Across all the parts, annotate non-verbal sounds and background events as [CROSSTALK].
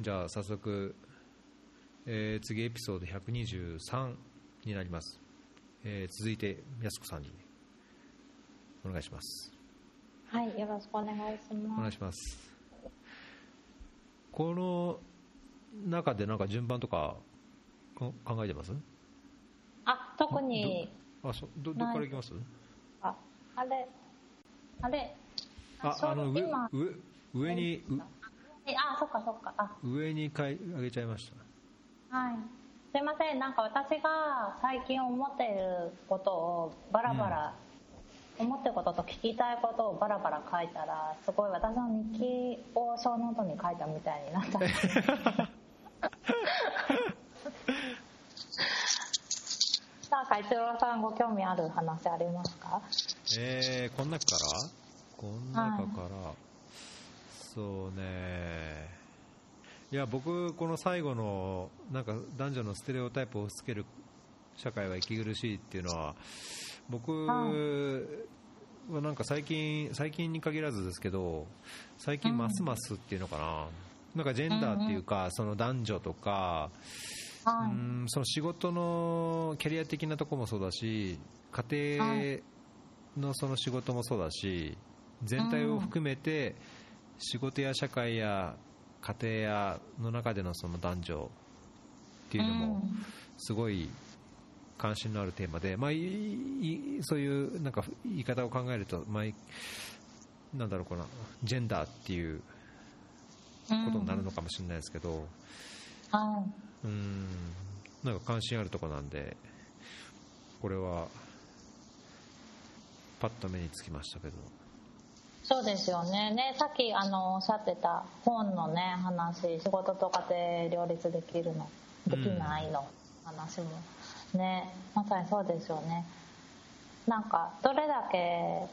じゃあ早速、えー次エピソード123になります、えー続いてやすこさんにお願いします。はい、よろしくお願いしおます。願いします。この中でなんか順番とかこ考えてます？あ、特に、あそどどっからいきます？あ、あれ、あれ、ああの上今上上にうえあ、そっかそっか。あ、上にかい上げちゃいました。はい。すいません、なんか私が最近思っていることをバラバラ、思ってることと聞きたいことをバラバラ書いたら、すごい私の日記を小ノートに書いたみたいになった。んです。なんか一郎さんご興味ある話ありますか？えー、この中から？この中から、そうね。いや僕この最後のなんか男女のステレオタイプを押し付ける社会は息苦しいっていうのは僕はなんか最近最近に限らずですけど最近ますますっていうのかな、なんかジェンダーっていうか、その男女とか、はい。うんその仕事のキャリア的なところもそうだし家庭のその仕事もそうだし全体を含めて仕事や社会や家庭やの中でのその男女っていうのもすごい関心のあるテーマで、まあ、そういうなんか言い方を考えると、まあ、いなんだろうかなジェンダーっていうことになるのかもしれないですけど、はい。うん。なんか関心あるとこなんでこれはパッと目につきましたけどそうですよね。ね、さっきあのおっしゃってた本のね話、仕事と家庭両立できるの、できないの話もね、まさにそうですよね。なんかどれだけ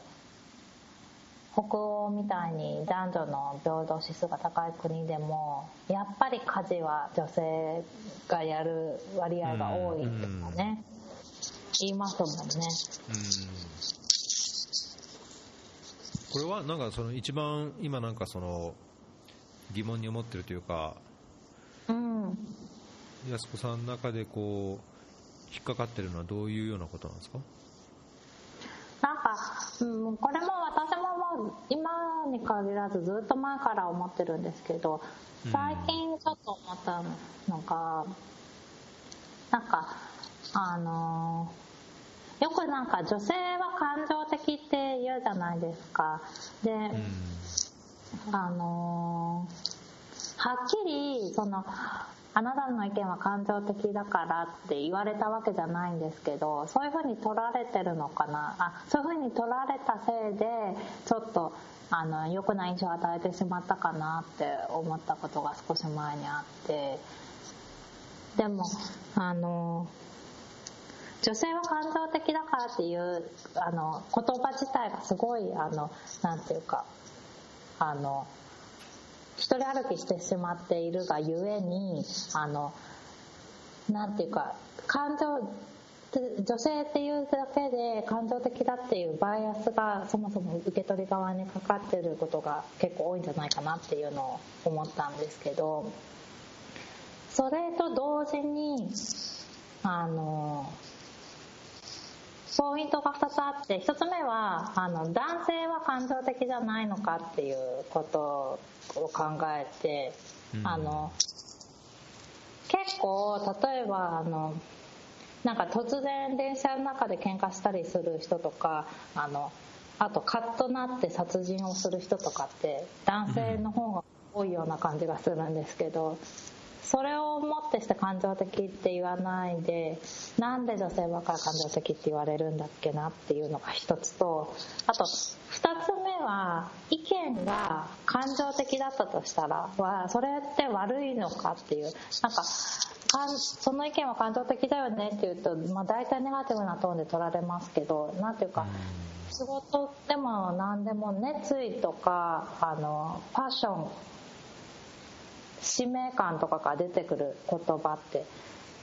北欧みたいに男女の平等指数が高い国でもやっぱり家事は女性がやる割合が多いとかね、言いますもんね。これはなんかその一番今なんかその疑問に思ってるというかうん。安子さんの中でこう引っかかってるのはどういうようなことなんですか？なんか、うん、これも私ももう今に限らずずっと前から思ってるんですけど最近ちょっと思ったのがなんかあのよくなんか女性は感情的って言うじゃないですか。で、あのはっきりそのあなたの意見は感情的だからって言われたわけじゃないんですけどそういうふうに取られてるのかな？あそういうふうに取られたせいでちょっとあの良くない印象を与えてしまったかなって思ったことが少し前にあって。でもあの女性は感情的だからっていうあの言葉自体がすごいあのなんていうかあの一人歩きしてしまっているがゆえにあのなんていうか感情女性っていうだけで感情的だっていうバイアスがそもそも受け取り側にかかってることが結構多いんじゃないかなっていうのを思ったんですけどそれと同時にあのポイントが2つあって1つ目はあの男性は感情的じゃないのかっていうことを考えて、うん。あの結構例えばあのなんか突然電車の中で喧嘩したりする人とかあのあとカッとなって殺人をする人とかって男性の方が多いような感じがするんですけどそれをもってして感情的って言わないでなんで女性ばっかり感情的って言われるんだっけなっていうのが一つとあと二つ目は意見が感情的だったとしたらはそれって悪いのかっていうなんかその意見は感情的だよねって言うと、まあ、大体ネガティブなトーンで取られますけどなんていうか仕事でも何でも熱意とかあのパッション使命感とかが出てくる言葉って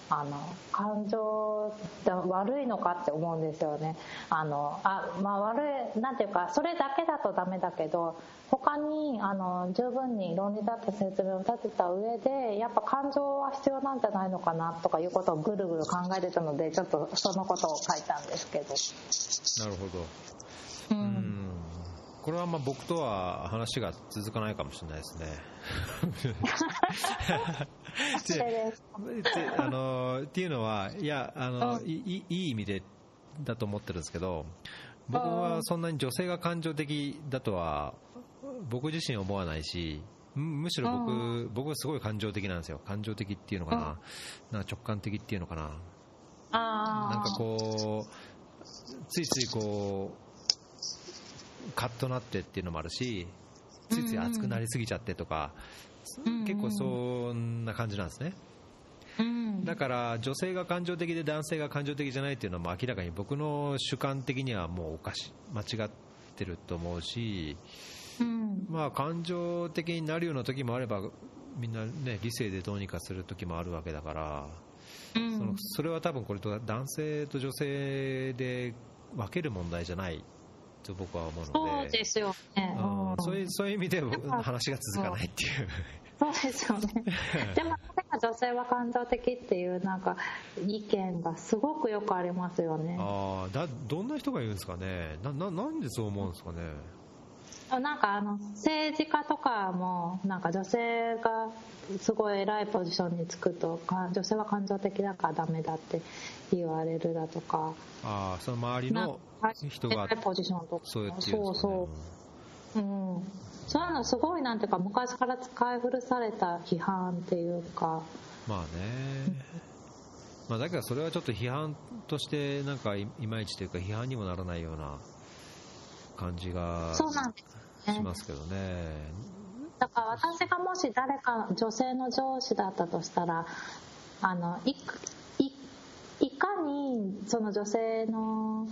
あの感情悪いのかって思うんですよね。あのあ、まあ、悪いなんていうかそれだけだとダメだけど他にあの十分に論理立った説明を立てた上でやっぱ感情は必要なんじゃないのかなとかいうことをぐるぐる考えてたのでちょっとそのことを書いたんですけど。なるほど。うんこれはまあ僕とは話が続かないかもしれないですね。あのっていうのは、いやあの、いいい意味でだと思ってるんですけど、僕はそんなに女性が感情的だとは、僕自身思わないし、むしろ僕、僕はすごい感情的なんですよ。感情的っていうのかな。なんか直感的っていうのかな。なんかこう、ついついこう、カッとなってっていうのもあるし、ついつい熱くなりすぎちゃってとか、結構そんな感じなんですね。だから女性が感情的で男性が感情的じゃないっていうのはもう明らかに僕の主観的にはもうおかし間違ってると思うし、まあ感情的になるような時もあればみんなね理性でどうにかする時もあるわけだから、そのそれは多分これと男性と女性で分ける問題じゃないと僕は思うので。そうですよね、うん、そういうそういう意味で話が続かないっていう。そうですよね。でも女性は感情的っていうなんか意見がすごくよくありますよね。ああだどんな人が言うんですかね。なななんでそう思うんですかねなんかあの政治家とかもなんか女性がすごい偉いポジションにつくと女性は感情的だからダメだって言われるだとか。ああその周りの人がポジションとかそうそうそう。うん。そういうのすごいなんていうか昔から使い古された批判っていうか。まあね。まあだけどそれはちょっと批判としてなんかいまいちというか批判にもならないような感じがそうなんですしますけどね。だから私がもし誰か女性の上司だったとしたらあのいいいかにその女性の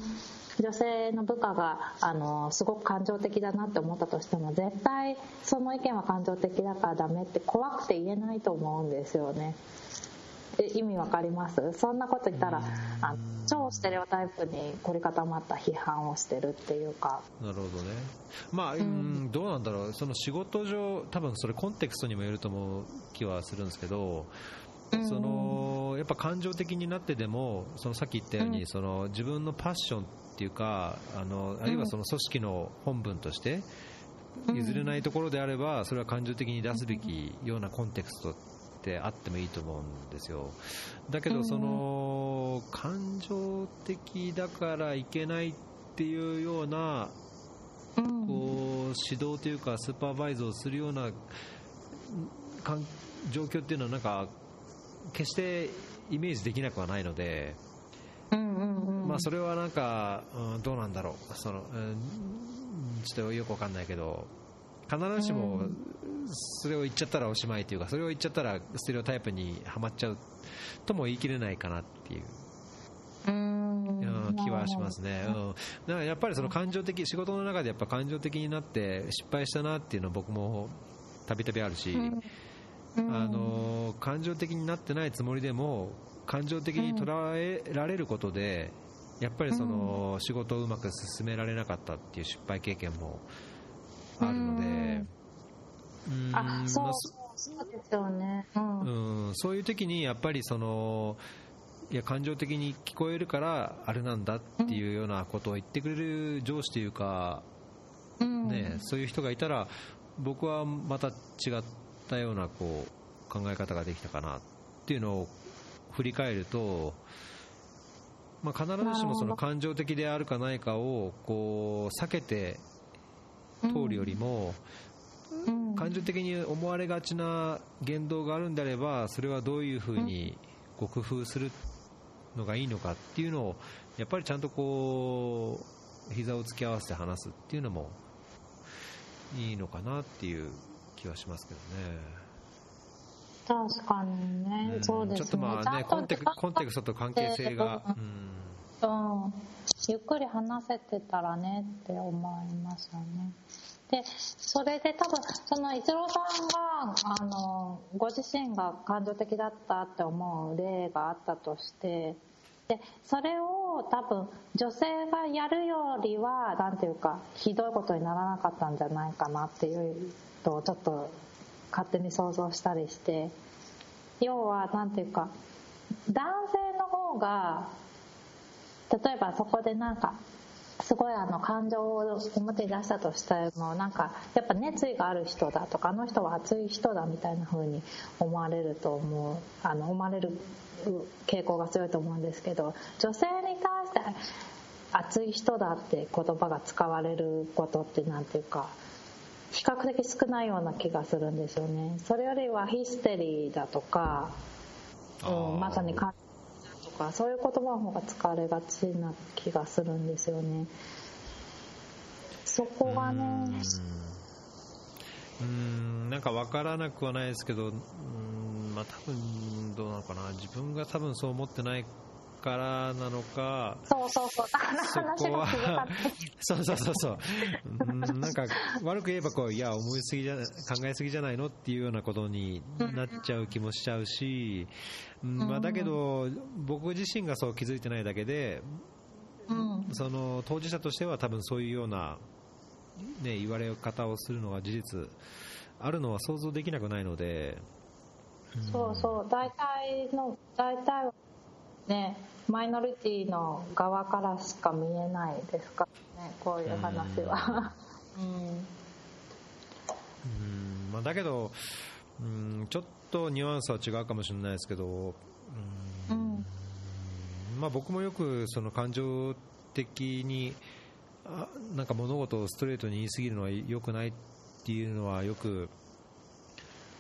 女性の部下があのすごく感情的だなって思ったとしても絶対その意見は感情的だからダメって怖くて言えないと思うんですよね。意味わかります？そんなこと言ったらあ超ステレオタイプに凝り固まった批判をしてるっていうか。なるほどね。まあ、うん、どうなんだろう。その仕事上多分それコンテクストにもよると思う気はするんですけどそのやっぱ感情的になってでもそのさっき言ったように、その自分のパッションっていうかあのあるいはその組織の本分として譲れないところであればそれは感情的に出すべきようなコンテクストってあってもいいと思うんですよ。だけど、その、感情的だからいけないっていうような、こう、指導というか、スーパーバイズをするような状況っていうのは、なんか、決してイメージできなくはないので、まあ、それはなんか、うん、どうなんだろう、その、うん、ちょっとよくわかんないけど、必ずしもそれを言っちゃったらおしまいというかそれを言っちゃったらステレオタイプにはまっちゃうとも言い切れないかなっていう。気はしますね、うん、だからやっぱりその感情的仕事の中でやっぱ感情的になって失敗したなっていうのは僕もたびたびあるし、あの感情的になってないつもりでも感情的に捉えられることでやっぱりその仕事をうまく進められなかったっていう失敗経験もあるので、あそうそうですよね、うん、そういう時にやっぱりそのいや感情的に聞こえるからあれなんだっていうようなことを言ってくれる上司というか、ね、そういう人がいたら僕はまた違ったようなこう考え方ができたかなっていうのを振り返ると、まあ、必ずしもその感情的であるかないかをこう避けて通るよりも、感情的に思われがちな言動があるんであればそれはどういうふうにこう工夫するのがいいのかっていうのをやっぱりちゃんとこう膝を突き合わせて話すっていうのもいいのかなっていう気はしますけどね。確かにね、うん、そうですね。ちょっとまあね、コンテクコンテクストと関係性が、うん、うん、ゆっくり話せてたらねって思いますよね。でそれで多分その一郎さんがあのご自身が感情的だったって思う例があったとしてでそれを多分女性がやるよりはなんていうかひどいことにならなかったんじゃないかなっていうとちょっと勝手に想像したりして要はなんていうか男性の方が例えばそこでなんかすごいあの感情を表に出したとしてもなんかやっぱ熱意がある人だとかあの人は熱い人だみたいな風に思われると思うあの思われる傾向が強いと思うんですけど女性に対して熱い人だって言葉が使われることってなんていうか比較的少ないような気がするんですよね。それよりはヒステリーだとか、うん、まさに感情とかそういう言葉の方が使われがちな気がするんですよね。そこがねうん。なんか分からなくはないですけどうんまあ多分どうなのかな。自分が多分そう思ってないからなのか、そうそうそう、そこは、そうそうそう。そう、なんか悪く言えばこう、いや、思いすぎじゃ考えすぎじゃないのっていうようなことになっちゃう気もしちゃうし、まあ、だけど、僕自身がそう気づいてないだけで、その当事者としては多分そういうような、ね、言われ方をするのが事実。あるのは想像できなくないので。そうそう。大体の大体はねマイノリティの側からしか見えないですか？らねこういう話は。うん。うん。まあ、だけどうんちょっとニュアンスは違うかもしれないですけどうん、まあ、僕もよくその感情的にあなんか物事をストレートに言い過ぎるのは良くないっていうのはよく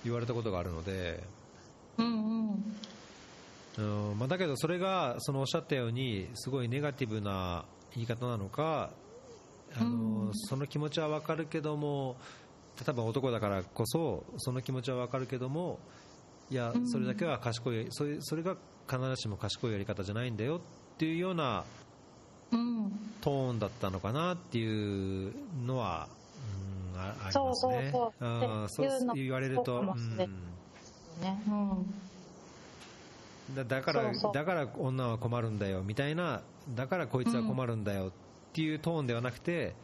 言われたことがあるので、うんうん、うんまあ、だけどそれがそのおっしゃったようにすごいネガティブな言い方なのかあの、その気持ちは分かるけども例えば男だからこそその気持ちは分かるけどもいやそれだけは賢いそれそれが必ずしも賢いやり方じゃないんだよっていうようなトーンだったのかなっていうのは、うん、あありますね。そうそうそう。そう言われると、うんね。うんだだからだから女は困るんだよみたいなだからこいつは困るんだよっていうトーンではなくて、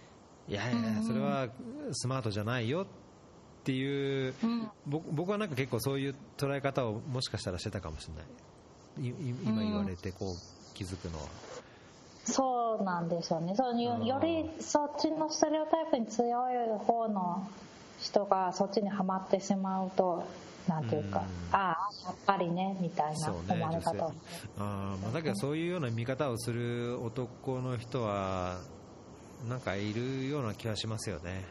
いやいやそれはスマートじゃないよっていう、僕はなんか結構そういう捉え方をもしかしたらしてたかもしれない。今言われてこう気づくのは。そうなんですよね。そうよりそっちのステレオタイプに強い方の人がそっちにはまってしまうとなんていうか、ああ、やっぱりね、みたいな思われ方。を、ね、あまあ、だけどそういうような見方をする男の人は、なんかいるような気がしますよね。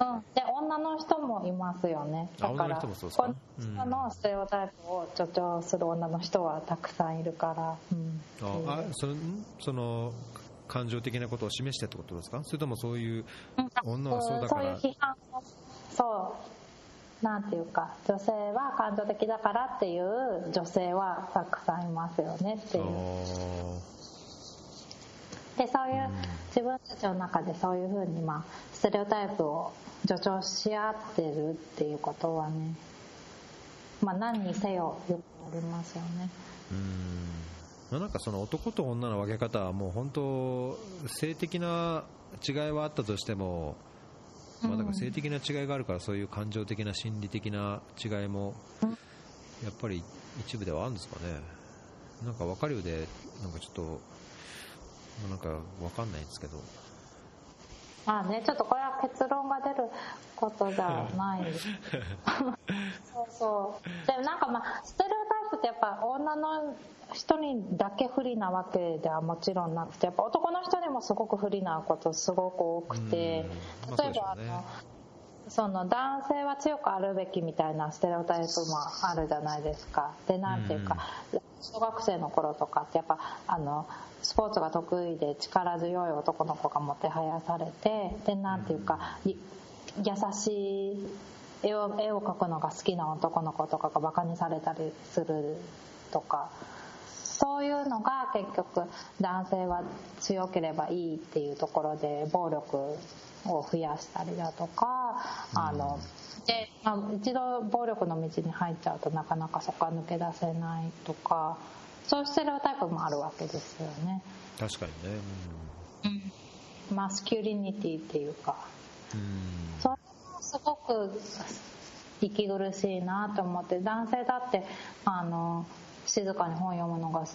うん、で女の人もいますよね。だからこののステレオタイプを助長する女の人はたくさんいるから、うん、ああそのその感情的なことを示してってことですか？それともそういう女はそうだから、そういう批判そうなんていうか女性は感情的だからっていう女性はたくさんいますよねっていう。でそういう自分たちの中でそういうふうにまあステレオタイプを助長し合ってるっていうことはねまあ何にせよよくありますよね。うん。なんかその男と女の分け方はもう本当性的な違いはあったとしてもまあ、だから性的な違いがあるからそういう感情的な心理的な違いもやっぱり一部ではあるんですかね。なんか分かるようでなんかちょっとなんか分かんないんですけど。まあねちょっとこれは結論が出ることじゃない。[LAUGHS] そうそう。でもなんかまあステレオタイプってやっぱ女の人にだけ不利なわけではもちろんなくてやっぱ男の人にもすごく不利なことすごく多くて例えばあのその男性は強くあるべきみたいなステレオタイプもあるじゃないですか。でなんていうか小学生の頃とかってやっぱあのスポーツが得意で力強い男の子がもてはやされてでなんていうか優しい絵を絵を描くのが好きな男の子とかがバカにされたりするとかそういうのが結局男性は強ければいいっていうところで暴力を増やしたりだとか、あので、まあ、一度暴力の道に入っちゃうとなかなかそこは抜け出せないとかそういうステレオタイプもあるわけですよね。確かにね、うん、マスキュリニティっていうか、うん、それもすごく息苦しいなと思って男性だってあの静かに本読むのが好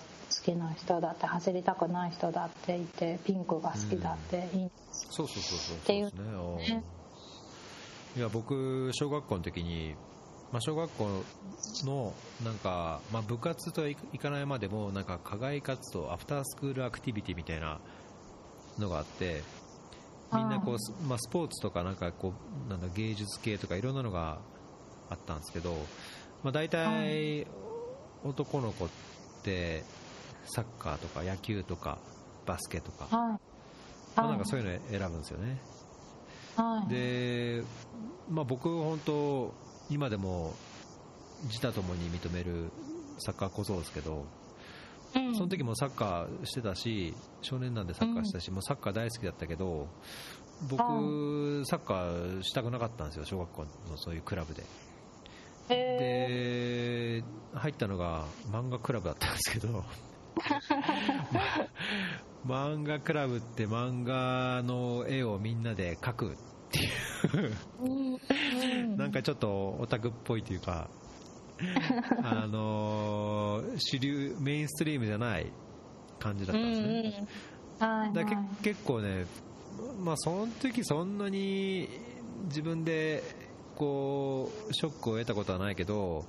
きな人だって走りたくない人だっていてピンクが好きだっていい、うん、そうそうそうそうっていうね。いや僕小学校の時に、まあ、小学校のなんか、まあ、部活とはいかないまでもなんか課外活動アフタースクールアクティビティみたいなのがあってみんなこう、まあ、スポーツとかなんかこうなんだ芸術系とかいろんなのがあったんですけど、まあ、大体男の子ってサッカーとか野球とかバスケとか、まあ、なんかそういうの選ぶんですよね。で、まあ、僕、本当、今でも自他ともに認めるサッカー小僧ですけど、うん、その時もサッカーしてたし、少年なんでサッカーしたし、うん、もうサッカー大好きだったけど、僕、サッカーしたくなかったんですよ、小学校のそういうクラブで。で、入ったのが漫画クラブだったんですけど、[LAUGHS] 漫画クラブって漫画の絵をみんなで描くっていう。なんかちょっとオタクっぽいというか、あのー、主流、メインストリームじゃない感じだったんですね。だけ結構ね、まあ、その時そんなに自分でこうショックを得たことはないけど、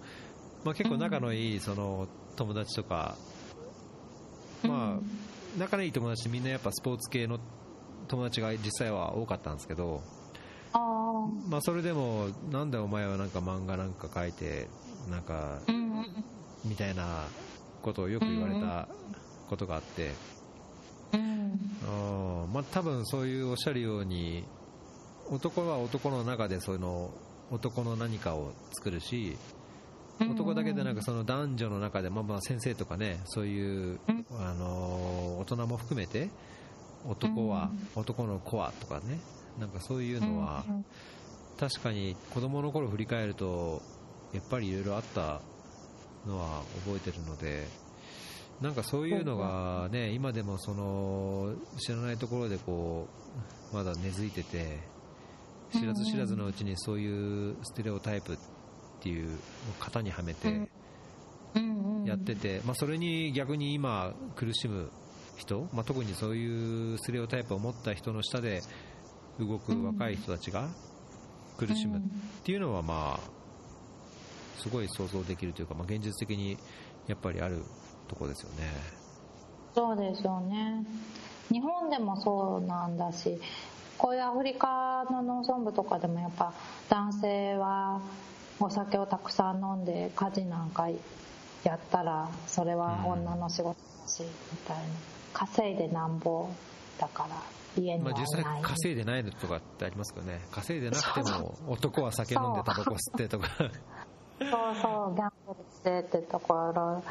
まあ、結構仲のいいその友達とか、まあ、仲のいい友達みんなやっぱスポーツ系の友達が実際は多かったんですけど、まあ、それでもなんでお前はなんか漫画なんか書いてなんか、みたいなことをよく言われたことがあって、うんまあ、多分そういうおっしゃるように男は男の中でその男の何かを作るし男だけでなくその男女の中で、まあ、まあ先生とかねそういう、あの大人も含めて男は、男の子はとかねなんかそういうのは、確かに子供の頃振り返るとやっぱりいろいろあったのは覚えてるのでなんかそういうのがね。今でもその知らないところでこうまだ根付いてて知らず知らずのうちにそういうステレオタイプっていう型にはめてやってて、まあ、それに逆に今苦しむ人、まあ、特にそういうステレオタイプを持った人の下で動く若い人たちが苦しむ。っていうのはまあすごい想像できるというか、まあ、現実的にやっぱりあるとこですよね。そうですよね。日本でもそうなんだしこういうアフリカの農村部とかでもやっぱ男性はお酒をたくさん飲んで家事なんかやったらそれは女の仕事だし、みたいな。稼いでなんぼだから。家にまあ、実際稼いでないのとかってありますけどね。稼いでなくても男は酒飲んでタバコ吸ってとか。そうそう。ギャンブルしてってところ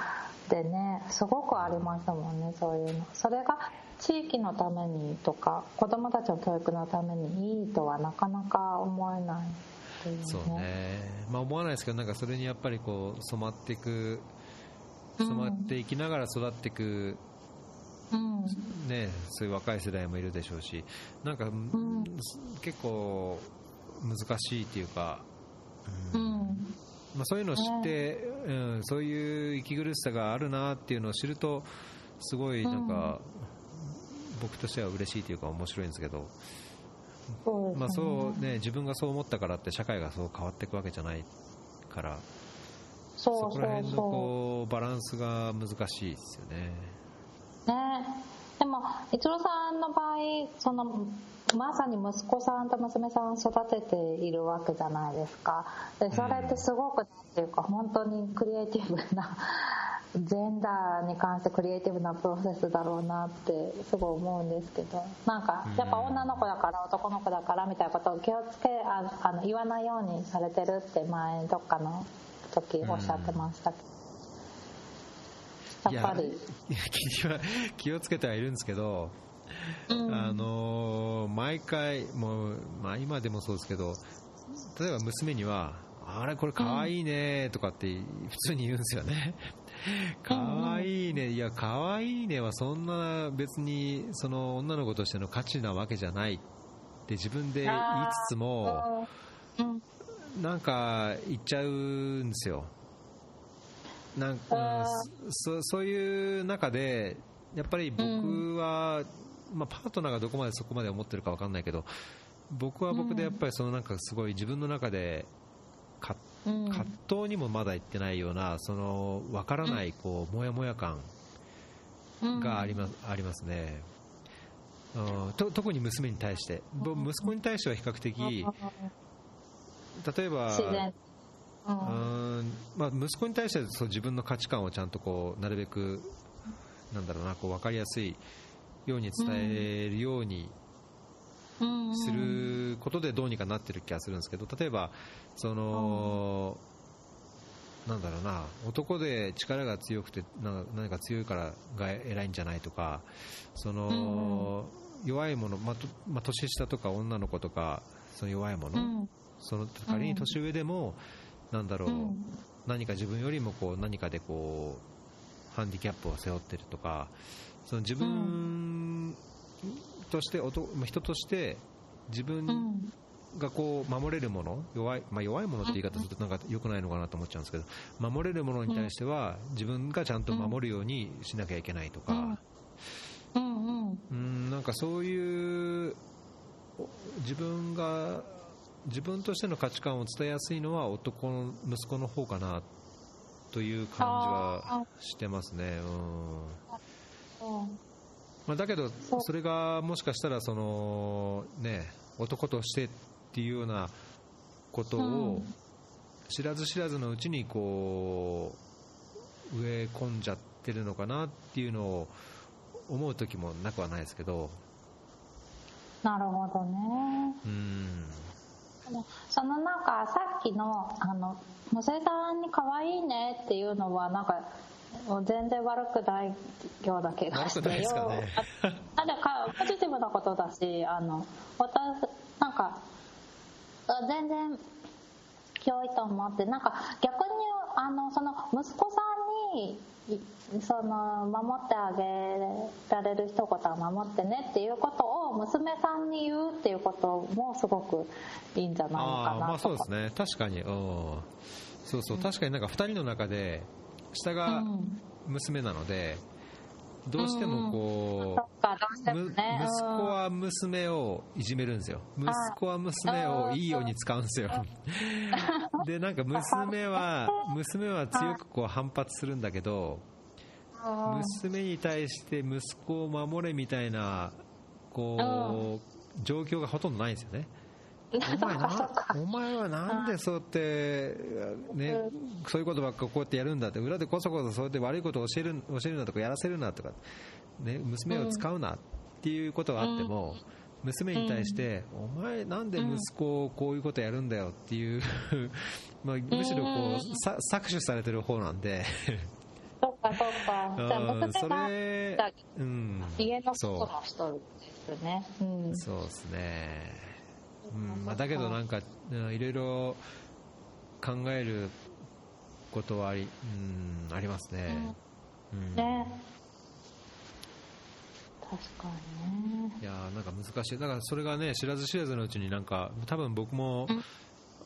でねすごくありますもんねそういうの。それが地域のためにとか子供たちの教育のためにいいとはなかなか思えないいう、ね、そうね、まあ、思わないですけどなんかそれにやっぱりこう染まっていく染まっていきながら育っていく、うん、ね、そういう若い世代もいるでしょうしなんか、うん、結構難しいっていうか、うん、うん、まあ、そういうのを知って、うん、そういう息苦しさがあるなっていうのを知るとすごいなんか、僕としては嬉しいというか面白いんですけど、そうまあそうね、自分がそう思ったからって社会がそう変わっていくわけじゃないからそこら辺のこうバランスが難しいですよね。ね。でも一郎さんの場合そのまさに息子さんと娘さんを育てているわけじゃないですか。でそれってすごく、っていうか本当にクリエイティブなジェンダーに関してクリエイティブなプロセスだろうなってすごい思うんですけど。なんかやっぱ女の子だから男の子だからみたいなことを気をつけああの言わないようにされてるって前どっかの時おっしゃってましたけど、やっぱり。気は気をつけてはいるんですけどうん。あのー毎回もう、まあ、今でもそうですけど例えば娘にはあれこれかわいいねとかって普通に言うんですよね。かわいいねいやかわいいねはそんな別にその女の子としての価値なわけじゃないって自分で言いつつもうん。なんか言っちゃうんですよなんか、うんそそういう中でやっぱり僕は、まあ、パートナーがどこまでそこまで思ってるか分かんないけど僕は僕でやっぱりそのなんかすごい自分の中でかうん。葛藤にもまだいってないようなその分からないこうモヤモヤ感がありますありますね、うん、と特に娘に対して。ぼ息子に対しては比較的例えばううん。まあ、息子に対してはそう自分の価値観をちゃんとこうなるべくなんだろうなこう分かりやすいように伝えるようにうんすることでどうにかなってる気がするんですけど例えばその、なんだろうな男で力が強くてな何か強いからが偉いんじゃないとかその、弱いもの、まあとまあ、年下とか女の子とかその弱いもの、うん。その仮に年上でも、なんだろう、うん。何か自分よりもこう何かでこうハンディキャップを背負ってるとかその自分として男まあ人として自分うん。がこう守れるもの弱い,、まあ、弱いものって言い方するとなんか良くないのかなと思っちゃうんですけど守れるものに対しては自分がちゃんと守るようにしなきゃいけないとか、うん。うんうん。なんかそういうお自分が自分としての価値観を伝えやすいのは男の息子の方かなという感じはしてますね、うん。うんまあ、だけどそれがもしかしたらその、ね、男としてっていうようなことうをん知らず知らずのうちにこう植え込んじゃってるのかなっていうのを思う時もなくはないですけど。なるほどね。うんそのなんかさっきのあの娘さんに可愛いねっていうのはなんか全然悪くないような気がして悪くないですかね。あでかポジティブなことだしあの私なんかあ全然良いと思ってなんか逆にあのその息子さんにいその守ってあげられる一言は守ってねっていうことを娘さんに言うっていうこともすごくいいんじゃないのかなとか。あそうですね。確かに。うん。そうそう。確かになんか2人の中で下がうん。娘なのでどうしてもこうしてもむね息子は娘をいじめるんですよ。息子は娘をいいように使うんですよ。[LAUGHS] でなんか娘は [LAUGHS] 娘は強くこう反発するんだけどうん。娘に対して息子を守れみたいなこう状況がほとんどないんですよねお前な [LAUGHS] かお前はなんでそうやって、ね、そういうことばっかこうやってやるんだって裏でこそこそそうやって悪いことを教える教えるなとかやらせるなとか、ね、娘を使うなっていうことがあっても、娘に対して、お前なんで息子をこういうことやるんだよっていう [LAUGHS] まあむしろこうさ搾取されてる方なんで。そっかそっか。じゃあ娘がれ、うん、家の外の人ですね。うん。そうですね、うん。まあ、だけどなんかうんいろいろ考えることはあり,、うん、ありますね、うん。ね。確かにね。いやーなんか難しい。だからそれがね知らず知らずのうちになんか多分僕もうん。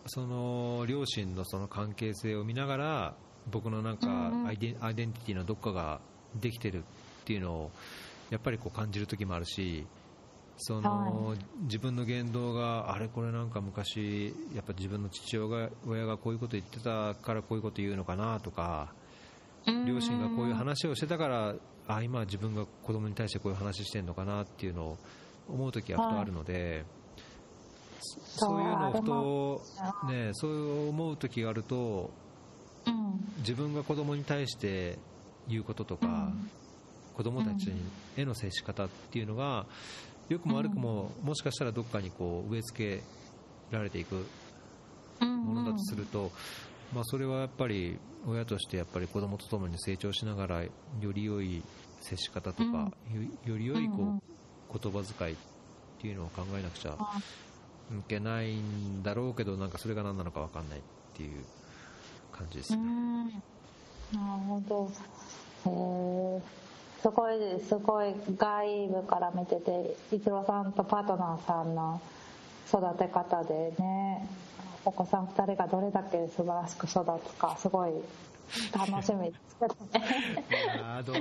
その両親のその関係性を見ながら僕のなんかアイデンティティのどっかができてるっていうのをやっぱりこう感じる時もあるしその、は自分の言動があれこれなんか昔やっぱ自分の父親が親がこういうこと言ってたからこういうこと言うのかなとか両親がこういう話をしてたからあ今自分が子供に対してこういう話してるのかなっていうのを思う時はふとあるので、そそういうのをふと、ね、そう思う時があるとうん。自分が子供に対して言うこととか、うん。子供たちへの接し方っていうのが良くも悪くももしかしたらどっかにこう植え付けられていくものだとすると、まあ、それはやっぱり親としてやっぱり子供と共に成長しながらより良い接し方とか、よより良いこう言葉遣いっていうのを考えなくちゃいけないんだろうけどなんかそれが何なのか分かんないっていう感じですね。なるほどすごいすごい外部から見てて一郎さんとパートナーさんの育て方でねお子さん2人がどれだけ素晴らしく育つかすごい楽しみですけどねあど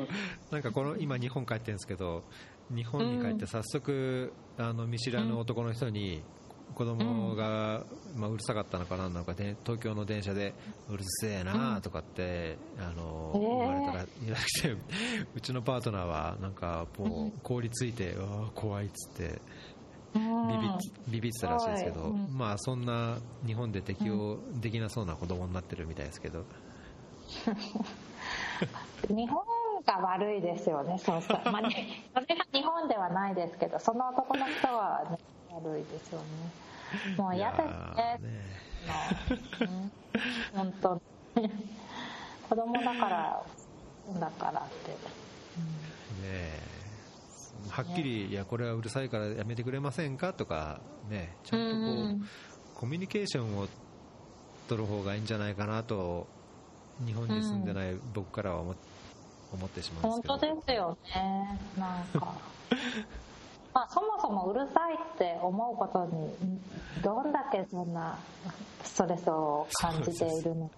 なんかこの今日本帰ってるんですけど日本に帰って早速、うん、あの見知らぬ男の人に子供が、まあ、うるさかったのかなんなのかで東京の電車でうるせえなとかって、あの言われたらいなくてうちのパートナーはなんかもう凍りついて、うわ怖いっつってビビビビってたらしいですけど、まあそんな日本で適応できなそうな子供になってるみたいですけど。[LAUGHS] 日本が悪いですよね、そうそう。まあ、ね、それが日本ではないですけど、その男の人は、ね、悪いですよね。もう嫌ですね。ね [LAUGHS] 本当に。子供だから、だからって。ねえ。はっきり、いや、これはうるさいからやめてくれませんか？とか、ね、ちゃんとこう、うん、コミュニケーションを取る方がいいんじゃないかなと日本に住んでない僕からは思,、思ってしまうんですけど本当ですよねなんか [LAUGHS] まあそもそもうるさいって思うことにどんだけそんなストレスを感じているのか。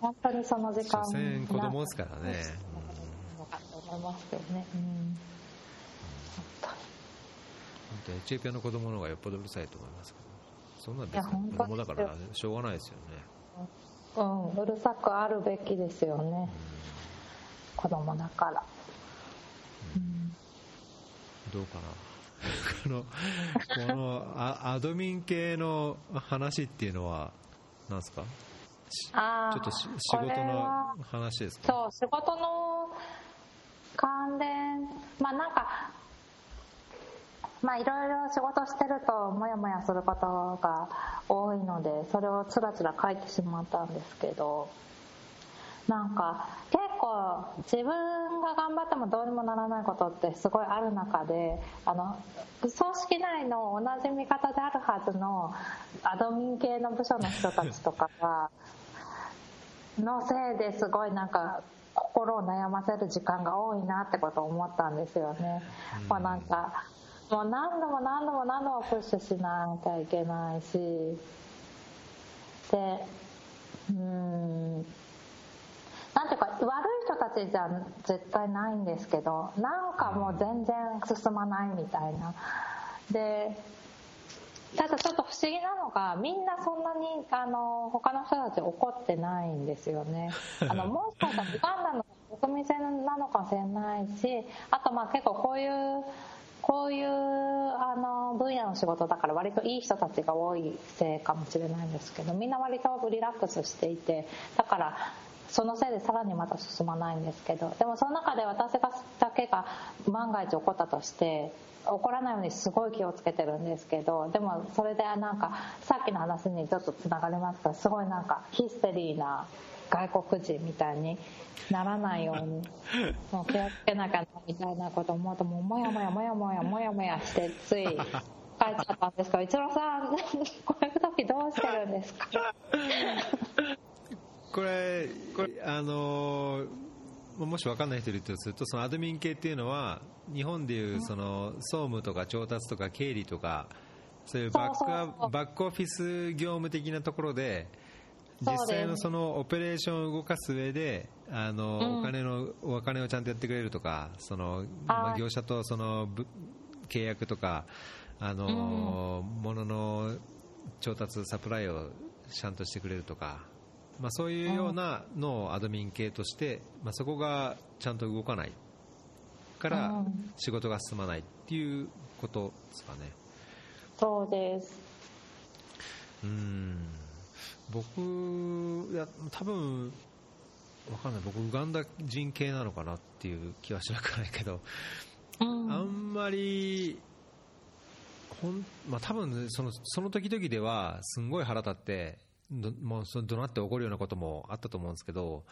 本当にその時間所子供ですからねのかと思いますけどね、うん、本当にエチオピアの子供の方がよっぽどうるさいと思いますけど。そんな別に子供だからしょうがないですよね。うん、うるさくあるべきですよね、子供だから、うん、どうかな。このこのアドミン系の話っていうのは何ですか？ちょっと仕事の話ですか？そう仕事の関連。まあなんかまあいろいろ仕事してるともやもやすることが多いのでそれをつらつら書いてしまったんですけどなんか結構自分が頑張ってもどうにもならないことってすごいある中であの組織内の同じ見方であるはずのアドミン系の部署の人たちとかが [LAUGHS] のせいですごいなんか心を悩ませる時間が多いなってことを思ったんですよね。まあ、なんかもう何度も何度も何度もプッシュしなきゃいけないし。でうんなんていうか悪い人たちじゃ絶対ないんですけどなんかもう全然進まないみたいな。でただちょっと不思議なのがみんなそんなにあの他の人たち怒ってないんですよね。[LAUGHS] あのもしかしたらウガンダの国民性なのかもしれないしあとまあ結構こういうこういうあの分野の仕事だから割といい人たちが多いせいかもしれないんですけどみんな割とリラックスしていてだからそのせいでさらにまた進まないんですけどでもその中で私がだけが万が一起こったとして怒らないようにすごい気をつけてるんですけどでもそれでなんかさっきの話にちょっとつながりますがすごいなんかヒステリーな外国人みたいにならないようにもう気をつけなきゃなみたいなこと思うともうもやもやもやもやもやもやしてつい帰っちゃったんですけど一郎さん [LAUGHS] こういう時どうしてるんですか？これあのもし分かんない人いるとするとそのアドミン系っていうのは日本でいうその総務とか調達とか経理とかそういうバックオフィス業務的なところで実際のそのオペレーションを動かす上であの、うん、お金のお金をちゃんとやってくれるとかその、まあ、業者とその契約とかあの、うん、物の調達サプライをちゃんとしてくれるとか、まあ、そういうようなのをアドミン系として、まあ、そこがちゃんと動かないから仕事が進まないっていうことですかね。そうです。うん。僕いや多分わかんない。僕ウガンダ人系なのかなっていう気はしなくないけど、うん、あんまりほん、まあ、多分そのその時々ではすんごい腹立ってどもうその怒鳴って怒るようなこともあったと思うんですけど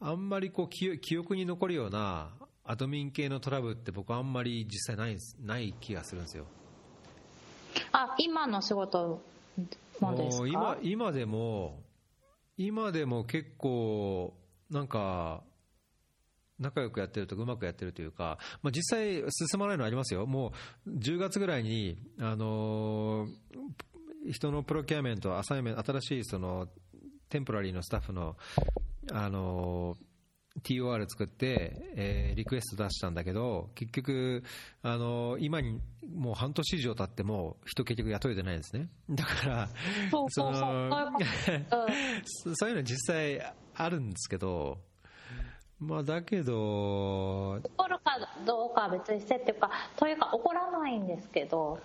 あんまりこう記記憶に残るようなアドミン系のトラブルって僕はあんまり実際ないない気がするんですよ。あ今の仕事もですか？今今でも今でも結構なんか仲良くやってるとかうまくやってるというか、まあ、実際進まないのありますよ。もう10月ぐらいにあの人の procurement assignment 新しいその temporary のスタッフのあの TOR 作って、えー、リクエスト出したんだけど、結局、あの今にもう半年以上経っても、人結局雇えてないんですね。だから、そうそうそう [LAUGHS] そういうの実際あるんですけど、まあだけど、怒るかどうかは別にしてっていうか、というか怒らないんですけど、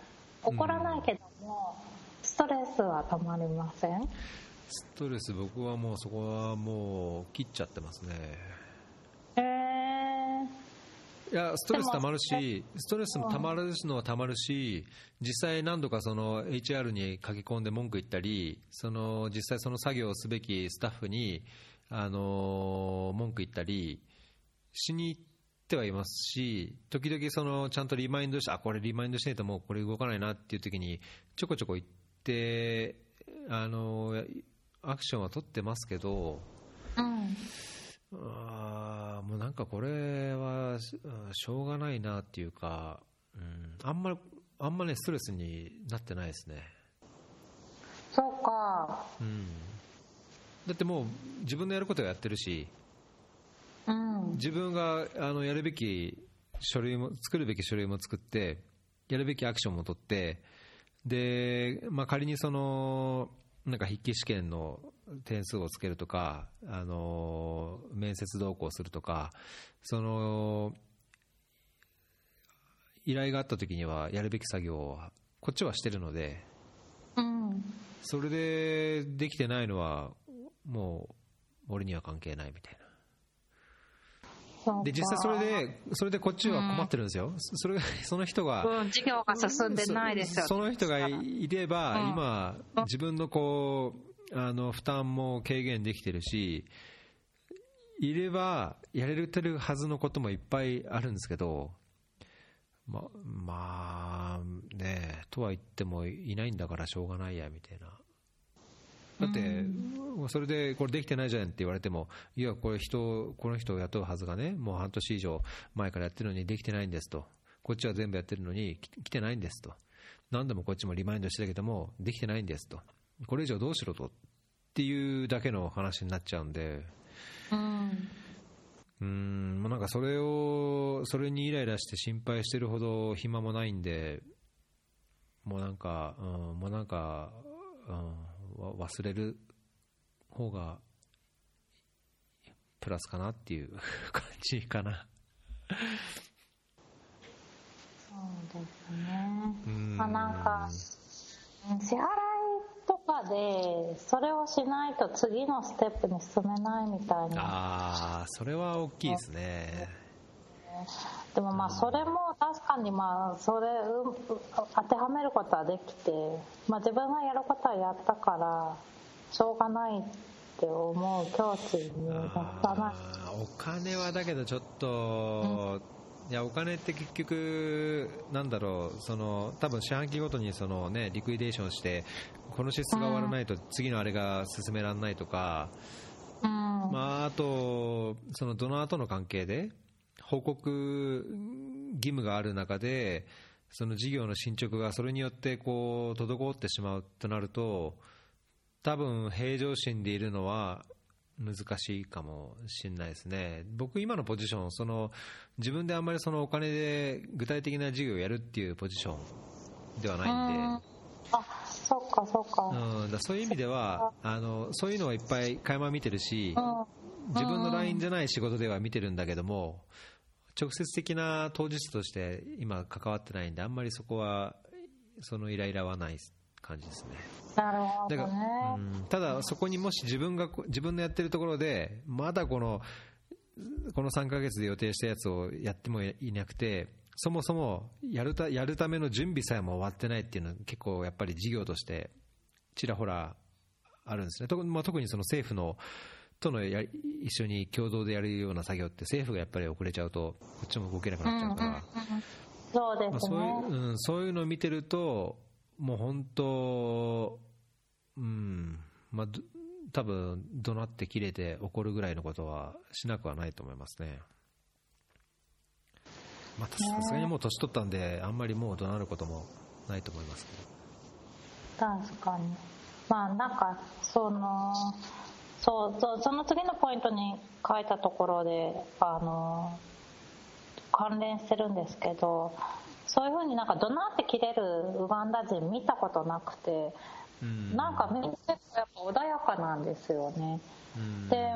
怒らないけども、うん、ストレスはたまりません？ストレス僕はもうそこはもう切っちゃってますね。へえいやストレスたまるしストレスもたまるのはたまるし実際何度かその HR に書き込んで文句言ったりその実際その作業をすべきスタッフにあの文句言ったりしに行ってはいますし時々そのちゃんとリマインドしてあこれリマインドしないともうこれ動かないなっていう時にちょこちょこ言ってあのアクションは取ってますけど、うん、あもうなんかこれはしょうがないなっていうか、うん、あんまりあんまねストレスになってないですね。そうか、うん、だってもう自分のやることをやってるし、うん、自分があのやるべき書類も作るべき書類も作ってやるべきアクションも取ってで、まあ、仮にそのなんか筆記試験の点数をつけるとか、あの面接同行するとか、その依頼があった時にはやるべき作業をこっちはしてるので、うん、それでできてないのはもう俺には関係ないみたいな。で実際それでそれでこっちは困ってるんですよ、うん、それ [LAUGHS] その人が、うん、授業が進んでないですよ。その人がいれば、うん、今、自分のこうあの負担も軽減できてるし、いればやれてるはずのこともいっぱいあるんですけど、ままあね、とは言ってもいないんだからしょうがないやみたいな。だって、それでこれできてないじゃんって言われても、いや、これ人、この人を雇うはずがね、もう半年以上前からやってるのにできてないんですと、こっちは全部やってるのに来てないんですと、何度もこっちもリマインドしてたけども、できてないんですと、これ以上どうしろとっていうだけの話になっちゃうんで。うん。うん、もうなんかそれを、それにイライラして心配してるほど暇もないんで、もうなんか、うん、もうなんか、うん、忘れる方がプラスかなっていう [LAUGHS] 感じかなそうですね。まあなんか、支払いとかで、それをしないと次のステップに進めないみたいな。ああ、それは大きいですね。でもまあそれも確かにまあそれ当てはめることはできて、まあ、自分がやることはやったからしょうがないって思う境地になったなお金はだけどちょっと、うん、いやお金って結局、なんだろう、その多分四半期ごとにその、ね、リクイデーションして、この支出が終わらないと次のあれが進められないとか、うん、まあ、あと、そのドナーとの関係で、報告義務がある中で、その事業の進捗がそれによってこう滞ってしまうとなると、多分平常心でいるのは難しいかもしれないですね。僕、今のポジション、その自分であんまりそのお金で具体的な事業をやるっていうポジションではないんで。あそっかそっか,、うん、だそういう意味ではあのそういうのはいっぱい垣間見てるし、自分の LINE じゃない仕事では見てるんだけども、直接的な当事者として今関わってないんであんまりそこはそのイライラはない感じですね。なるほど、ね、だから、うん、ただそこにもし自分が自分のやってるところでまだこのこの3ヶ月で予定したやつをやってもいなくてそもそもやるたやるための準備さえも終わってないっていうのは結構やっぱり事業としてちらほらあるんですね。特,、まあ、特にその政府のとのや一緒に共同でやるような作業って政府がやっぱり遅れちゃうとこっちも動けなくなっちゃうから、そうですね、まあ、そういう、うん、そういうのを見てるともう本当うんまあど多分怒鳴って切れて怒るぐらいのことはしなくはないと思いますね。またさすがにもう年取ったんであんまりもう怒鳴ることもないと思いますけど。確かに。まあなんかそのそうそうその次のポイントに書いたところであの関連してるんですけどそういうふうになんか怒鳴って切れるウガンダ人見たことなくて、うんなんかみんなやっぱ穏やかなんですよね。うんで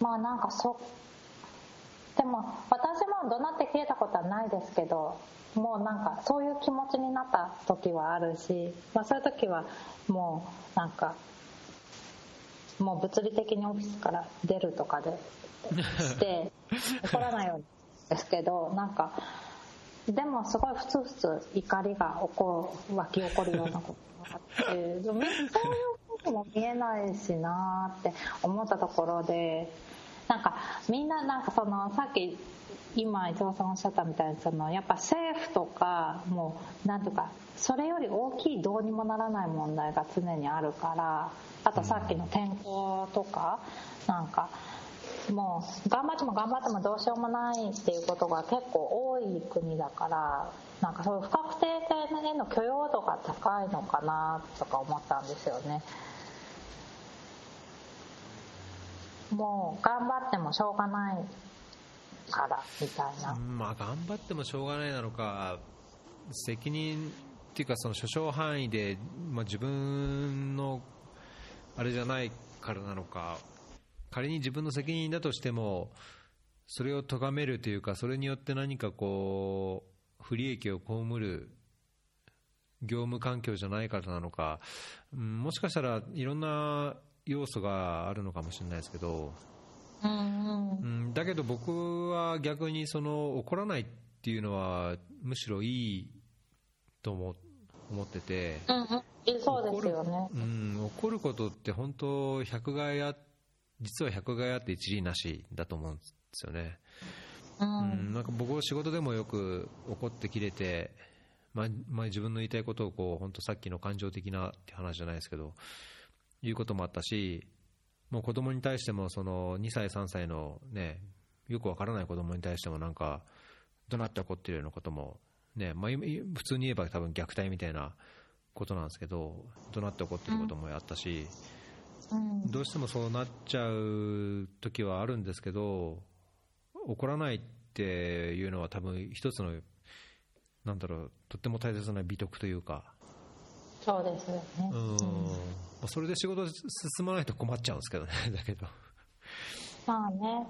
まあなんかそでも私も怒鳴って切れたことはないですけどもうなんかそういう気持ちになった時はあるし、まあ、そういう時はもうなんかもう物理的にオフィスから出るとかでして [LAUGHS] 怒らないようにですけどなんかでもすごいふつふつ怒りが起こる湧き起こるようなことがあってそういうことも見えないしなーって思ったところでなんかみんななんかそのさっき今伊藤さんおっしゃったみたいにそのやっぱ政府とかもうなんとかそれより大きいどうにもならない問題が常にあるからあとさっきの天候とかなんかもう頑張っても頑張ってもどうしようもないっていうことが結構多い国だからなんかそういう不確定性への許容度が高いのかなとか思ったんですよね。もう頑張ってもしょうがないからみたいな。まあ頑張ってもしょうがないなのか責任っていうかその諸々範囲で、まあ、自分のあれじゃないからなのか。仮に自分の責任だとしてもそれを咎めるというかそれによって何かこう不利益を被る業務環境じゃないからなのか、うんもしかしたらいろんな要素があるのかもしれないですけど、うんだけど僕は逆にその怒らないっていうのはむしろいいと思思ってて、うんうん。えそうですよね。うん、怒ることって本当百害あ実は百害あって一理なしだと思うんですよね、ううんん、なんか僕は仕事でもよく怒って切れて、まあまあ、自分の言いたいことをこう本当さっきの感情的なって話じゃないですけど言うこともあったしもう子供に対してもその2歳、3歳の、ね、よくわからない子供に対してもなんか怒鳴って怒ってるようなことも、ねまあ、今普通に言えば多分虐待みたいなことなんですけど怒鳴って怒ってることもあったし、うん。どうしてもそうなっちゃう時はあるんですけど怒らないっていうのは多分一つのなんだろうとっても大切な美徳というか、そうですよね。うん。まあそれで仕事進まないと困っちゃうんですけどね [LAUGHS] だけど。まあね、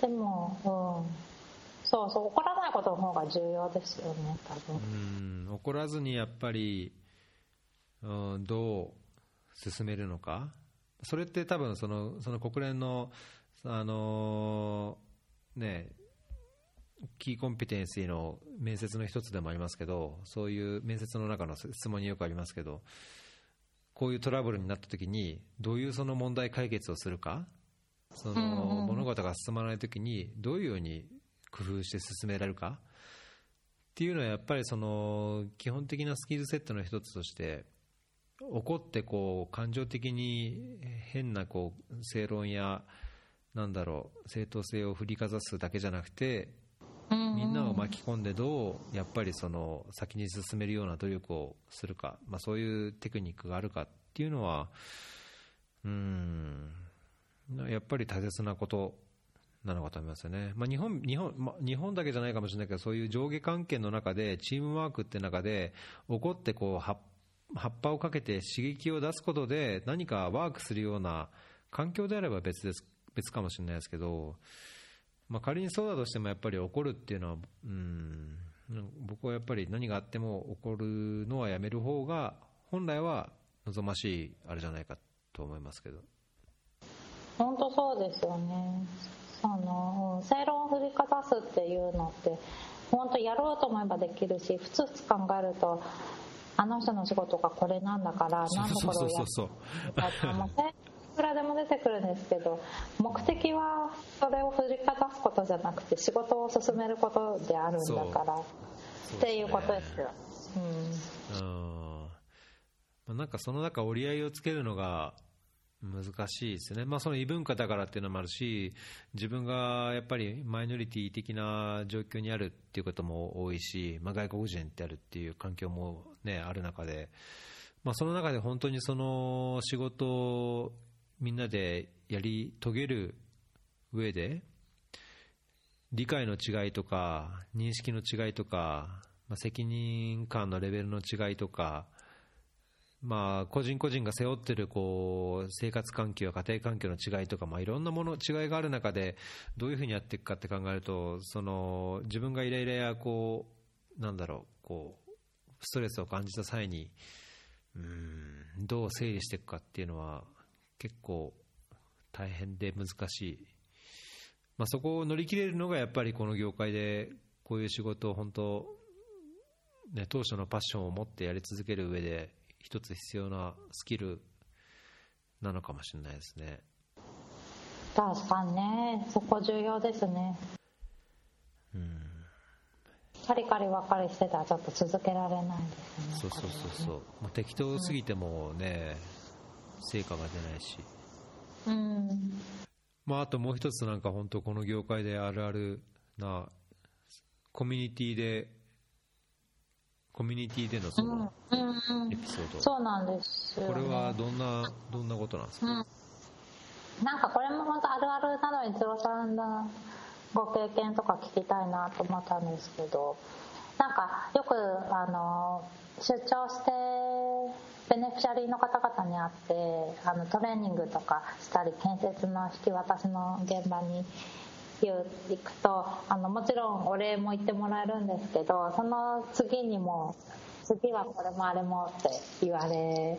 でも、うん、そうそう、怒らないことの方が重要ですよね、多う分。ん。怒らずにやっぱり、うん、どう進めるのか。それって多分そのその国連のあのねキーコンピテンシーの面接の一つでもありますけどそういう面接の中の質問によくありますけどこういうトラブルになった時にどういうその問題解決をするか？その物事が進まない時にどういうように工夫して進められるか？っていうのはやっぱりその基本的なスキルセットの一つとして怒ってこう感情的に変なこう正論やなんだろう正当性を振りかざすだけじゃなくてみんなを巻き込んでどうやっぱりその先に進めるような努力をするか、まあ、そういうテクニックがあるかっていうのはうんやっぱり大切なことなのかと思いますよね、まあ、日本日本まあ、日本だけじゃないかもしれないけどそういう上下関係の中でチームワークって中で怒ってこう葉葉っぱをかけて刺激を出すことで何かワークするような環境であれば別です別かもしれないですけど、まあ、仮にそうだとしてもやっぱり怒るっていうのは、うん、僕はやっぱり何があっても怒るのはやめる方が本来は望ましいあれじゃないかと思いますけど。本当そうですよね。あの、正論を振りかざすっていうのって、本当やろうと思えばできるし、ふつふつ考えると、あの人の仕事がこれなんだから、何のこれをやそう。そうそうそうるかもう正論振くらでも出てくるんですけど目的はそれを振りかざすことじゃなくて仕事を進めることであるんだからっていうことですよ。うん、うん、なんかその中折り合いをつけるのが難しいですね、まあ、その異文化だからっていうのもあるし、自分がやっぱりマイノリティ的な状況にあるっていうことも多いし、まあ、外国人ってあるっていう環境も、ね、ある中で、まあ、その中で本当にその仕事をみんなでやり遂げる上で、理解の違いとか、認識の違いとか、まあ、責任感のレベルの違いとか、まあ、個人個人が背負ってるこう生活環境や家庭環境の違いとか、まあ、いろんなもの違いがある中でどういうふうにやっていくかって考えるとその自分がイライラやこうなんだろうこうストレスを感じた際にうんどう整理していくかっていうのは結構大変で難しい、まあ、そこを乗り切れるのがやっぱりこの業界でこういう仕事を本当、ね、当初のパッションを持ってやり続ける上で一つ必要なスキルなのかもしれないですね。確かにね。そこ重要ですね。うん。カリカリばかりしてたらちょっと続けられないですね。そうそうそうそう、まあ、適当すぎてもね、うん、成果が出ないし。うん。まああともう一つなんか本当この業界であるあるなコミュニティでコミュニティでのそのエピソード、うんうん、そうなんですこれはどんなどんなことなんですか、うん、なんかこれも本当あるあるなのに鶴さんのご経験とか聞きたいなと思ったんですけどなんかよくあの出張してベネフィシャリーの方々に会ってあのトレーニングとかしたり建設の引き渡しの現場に行くとあのもちろんお礼も言ってもらえるんですけどその次にも次はこれもあれもって言われ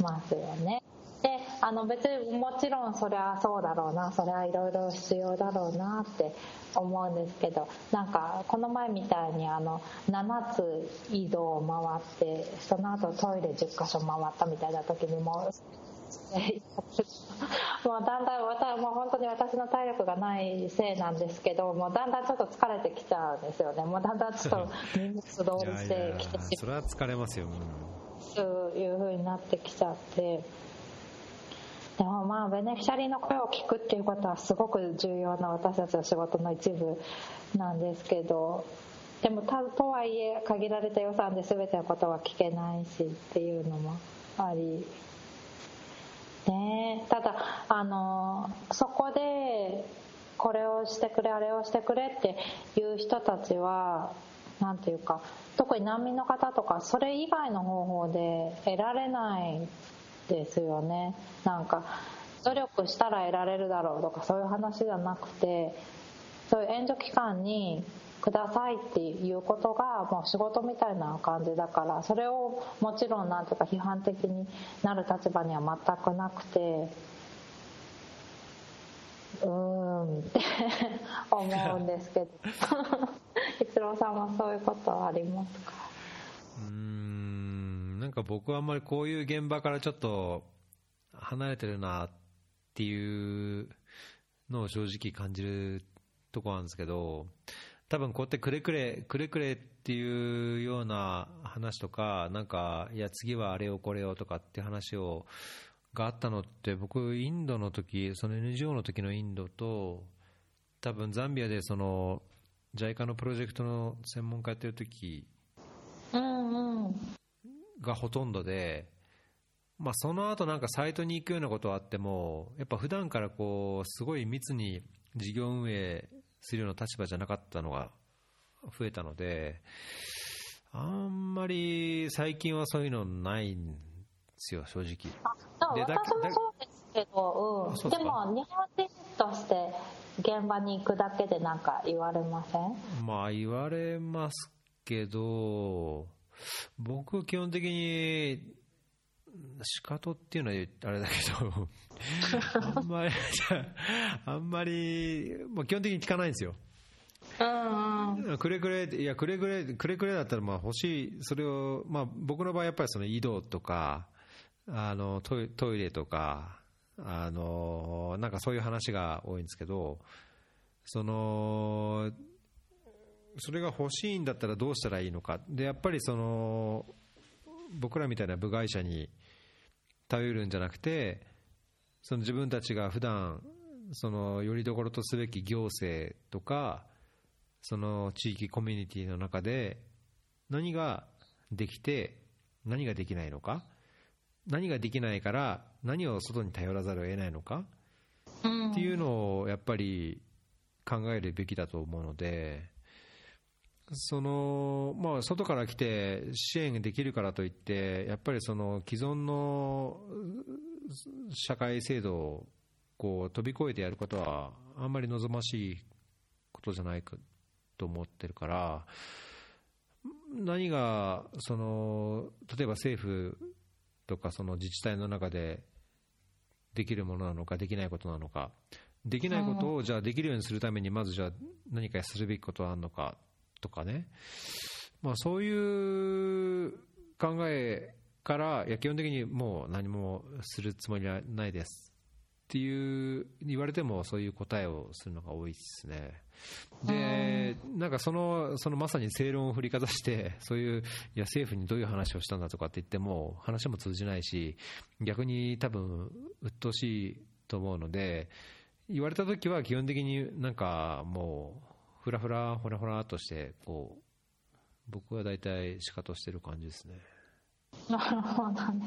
ますよね。であの別にもちろんそりゃそうだろうなそりゃいろいろ必要だろうなって思うんですけどなんかこの前みたいにあの7つ移動を回ってその後トイレ10箇所回ったみたいな時にも [LAUGHS] もうだんだん私もう本当に私の体力がないせいなんですけどもうだんだんちょっと疲れてきちゃうんですよね。もうだんだんちょっと [LAUGHS] してきてしまう。それは疲れますよ、そういうふうになってきちゃって。でもまあベネフィシャリーの声を聞くっていうことはすごく重要な私たちの仕事の一部なんですけど。でもたとはいえ限られた予算で全てのことは聞けないしっていうのもありね。ただあのそこでこれをしてくれあれをしてくれっていう人たちは何ていうか特に難民の方とかそれ以外の方法で得られないですよね。なんか努力したら得られるだろうとかそういう話じゃなくてそういう援助機関にくださいっていうことがもう仕事みたいな感じだからそれをもちろんなんていうか批判的になる立場には全くなくてうーんって [LAUGHS] 思うんですけど。[LAUGHS] 逸郎さんはそういうことありますか？うんなんか僕はあんまりこういう現場からちょっと離れてるなっていうのを正直感じるとこなんですけど多分こうやってくれくれ、くれくれっていうような話とか、なんか、いや、次はあれをこれをとかって話を、があったのって、僕、インドの時、その NGO の時のインドと、多分ザンビアでその、JICA のプロジェクトの専門家やってる時がほとんどで、まあ、その後なんかサイトに行くようなことはあっても、やっぱ普段からこう、すごい密に事業運営するような立場じゃなかったのが増えたので、あんまり最近はそういうのないんですよ、正直。で私もそうですけど、うん、でも日本人として現場に行くだけで何か言われません？まあ言われますけど、僕基本的に仕方っていうのはあれだけどあんまり、あんまり、まあ、基本的に聞かないんですよ。くれくれ、いや、くれくれ、くれくれだったら、まあ欲しい、それを、まあ僕の場合やっぱりその移動とか、あのトイトイレとか、あのなんかそういう話が多いんですけど、そのそれが欲しいんだったらどうしたらいいのか、でやっぱりその僕らみたいな部外者に頼るんじゃなくて、その自分たちが普段そのよりどころとすべき行政とか、その地域コミュニティの中で何ができて、何ができないのか、何ができないから何を外に頼らざるを得ないのかっていうのをやっぱり考えるべきだと思うので、そのまあ、外から来て支援できるからといって、やっぱりその既存の社会制度をこう飛び越えてやることは、あんまり望ましいことじゃないかと思ってるから、何がその例えば政府とかその自治体の中でできるものなのか、できないことなのか、できないことをじゃあできるようにするために、まずじゃあ何かするべきことはあるのかとかね、まあ、そういう考えから、いや基本的にもう何もするつもりはないですっていう言われても、そういう答えをするのが多いですね。で、なんかその、そのまさに正論を振りかざして、そういう、いや、政府にどういう話をしたんだとかって言っても、話も通じないし、逆に多分、鬱陶しいと思うので、言われた時は基本的になんかもう、ふらふら、ほらほらとして、こう、僕は大体仕方してる感じですね。なるほどね。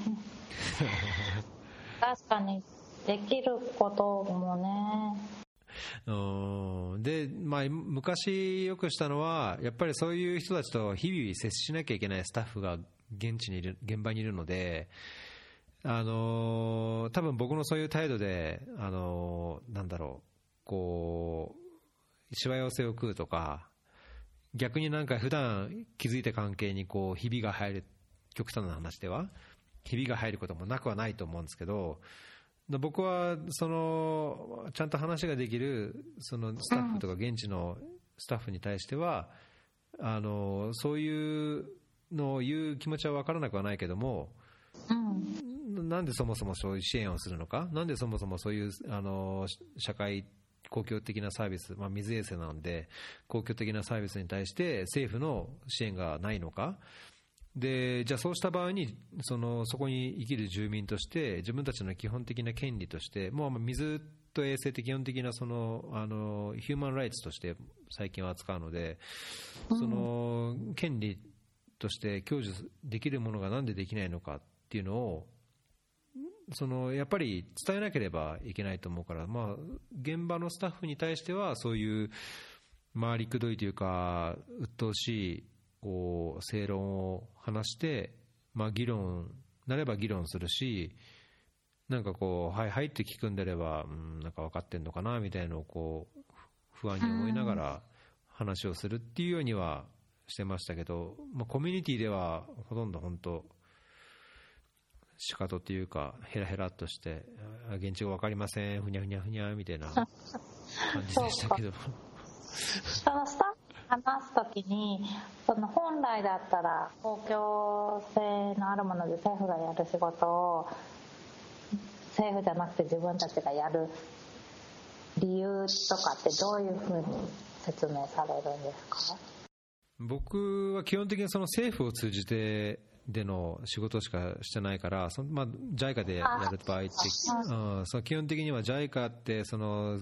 [LAUGHS] 確かに、できることもね、うんで、まあ、昔よくしたのは、やっぱりそういう人たちと日々接しなきゃいけないスタッフが現地にいる、現場にいるので、あのー、多分僕のそういう態度で、あのー、なんだろう、こう、しわ寄せを食うとか、逆になんか普段築いた関係にこう、ひびが入る、極端な話では、ひびが入ることもなくはないと思うんですけど、僕はそのちゃんと話ができるそのスタッフとか現地のスタッフに対しては、あのそういうのを言う気持ちは分からなくはないけども、なんでそもそもそういう支援をするのか、なんでそもそもそういうあの社会公共的なサービス、まあ、水衛生なので、公共的なサービスに対して政府の支援がないのか、でじゃあそうした場合にそのそこに生きる住民として自分たちの基本的な権利としてもう水と衛生って基本的なそのあのヒューマンライツとして最近は扱うので、その権利として享受できるものがなんでできないのかっていうのをそのやっぱり伝えなければいけないと思うから、まあ、現場のスタッフに対してはそういう回りくどいというか鬱陶しいこう正論を話して、まあ、議論なれば議論するし、なんかこう、はいはいって聞くんであれば、うん、なんか分かってんのかなみたいなのをこう不安に思いながら話をするっていうようにはしてましたけど、まあ、コミュニティではほとんど本当、仕方っていうか、ヘラヘラっとして、現地語分かりません、ふにゃふにゃふにゃみたいな感じでしたけど。そのスタ話すときにその本来だったら公共性のあるもので政府がやる仕事を政府じゃなくて自分たちがやる理由とかってどういうふうに説明されるんですか？僕は基本的にその政府を通じてでの仕事しかしてないから、そのまあ、JICA でやる場合って、うん、その基本的には JICA ってその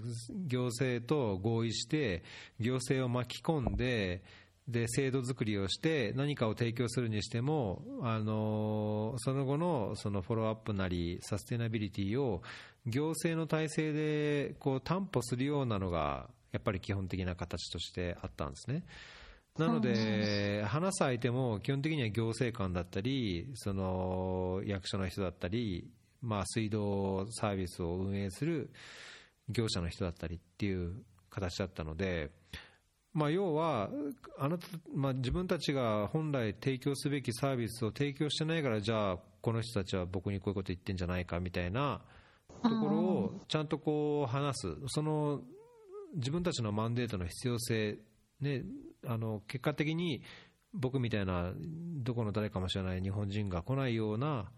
行政と合意して、行政を巻き込んで、で制度作りをして何かを提供するにしても、あのその後のそのフォローアップなりサステナビリティを行政の体制でこう担保するようなのがやっぱり基本的な形としてあったんですね。なので、話す相手も基本的には行政官だったり、その役所の人だったり、まあ、水道サービスを運営する業者の人だったりっていう形だったので、まあ、要はあなた、まあ、自分たちが本来提供すべきサービスを提供してないから、じゃあ、この人たちは僕にこういうこと言ってんじゃないかみたいなところをちゃんとこう話す、その自分たちのマンデートの必要性、ね、あの結果的に僕みたいなどこの誰かもしれない日本人が来ないような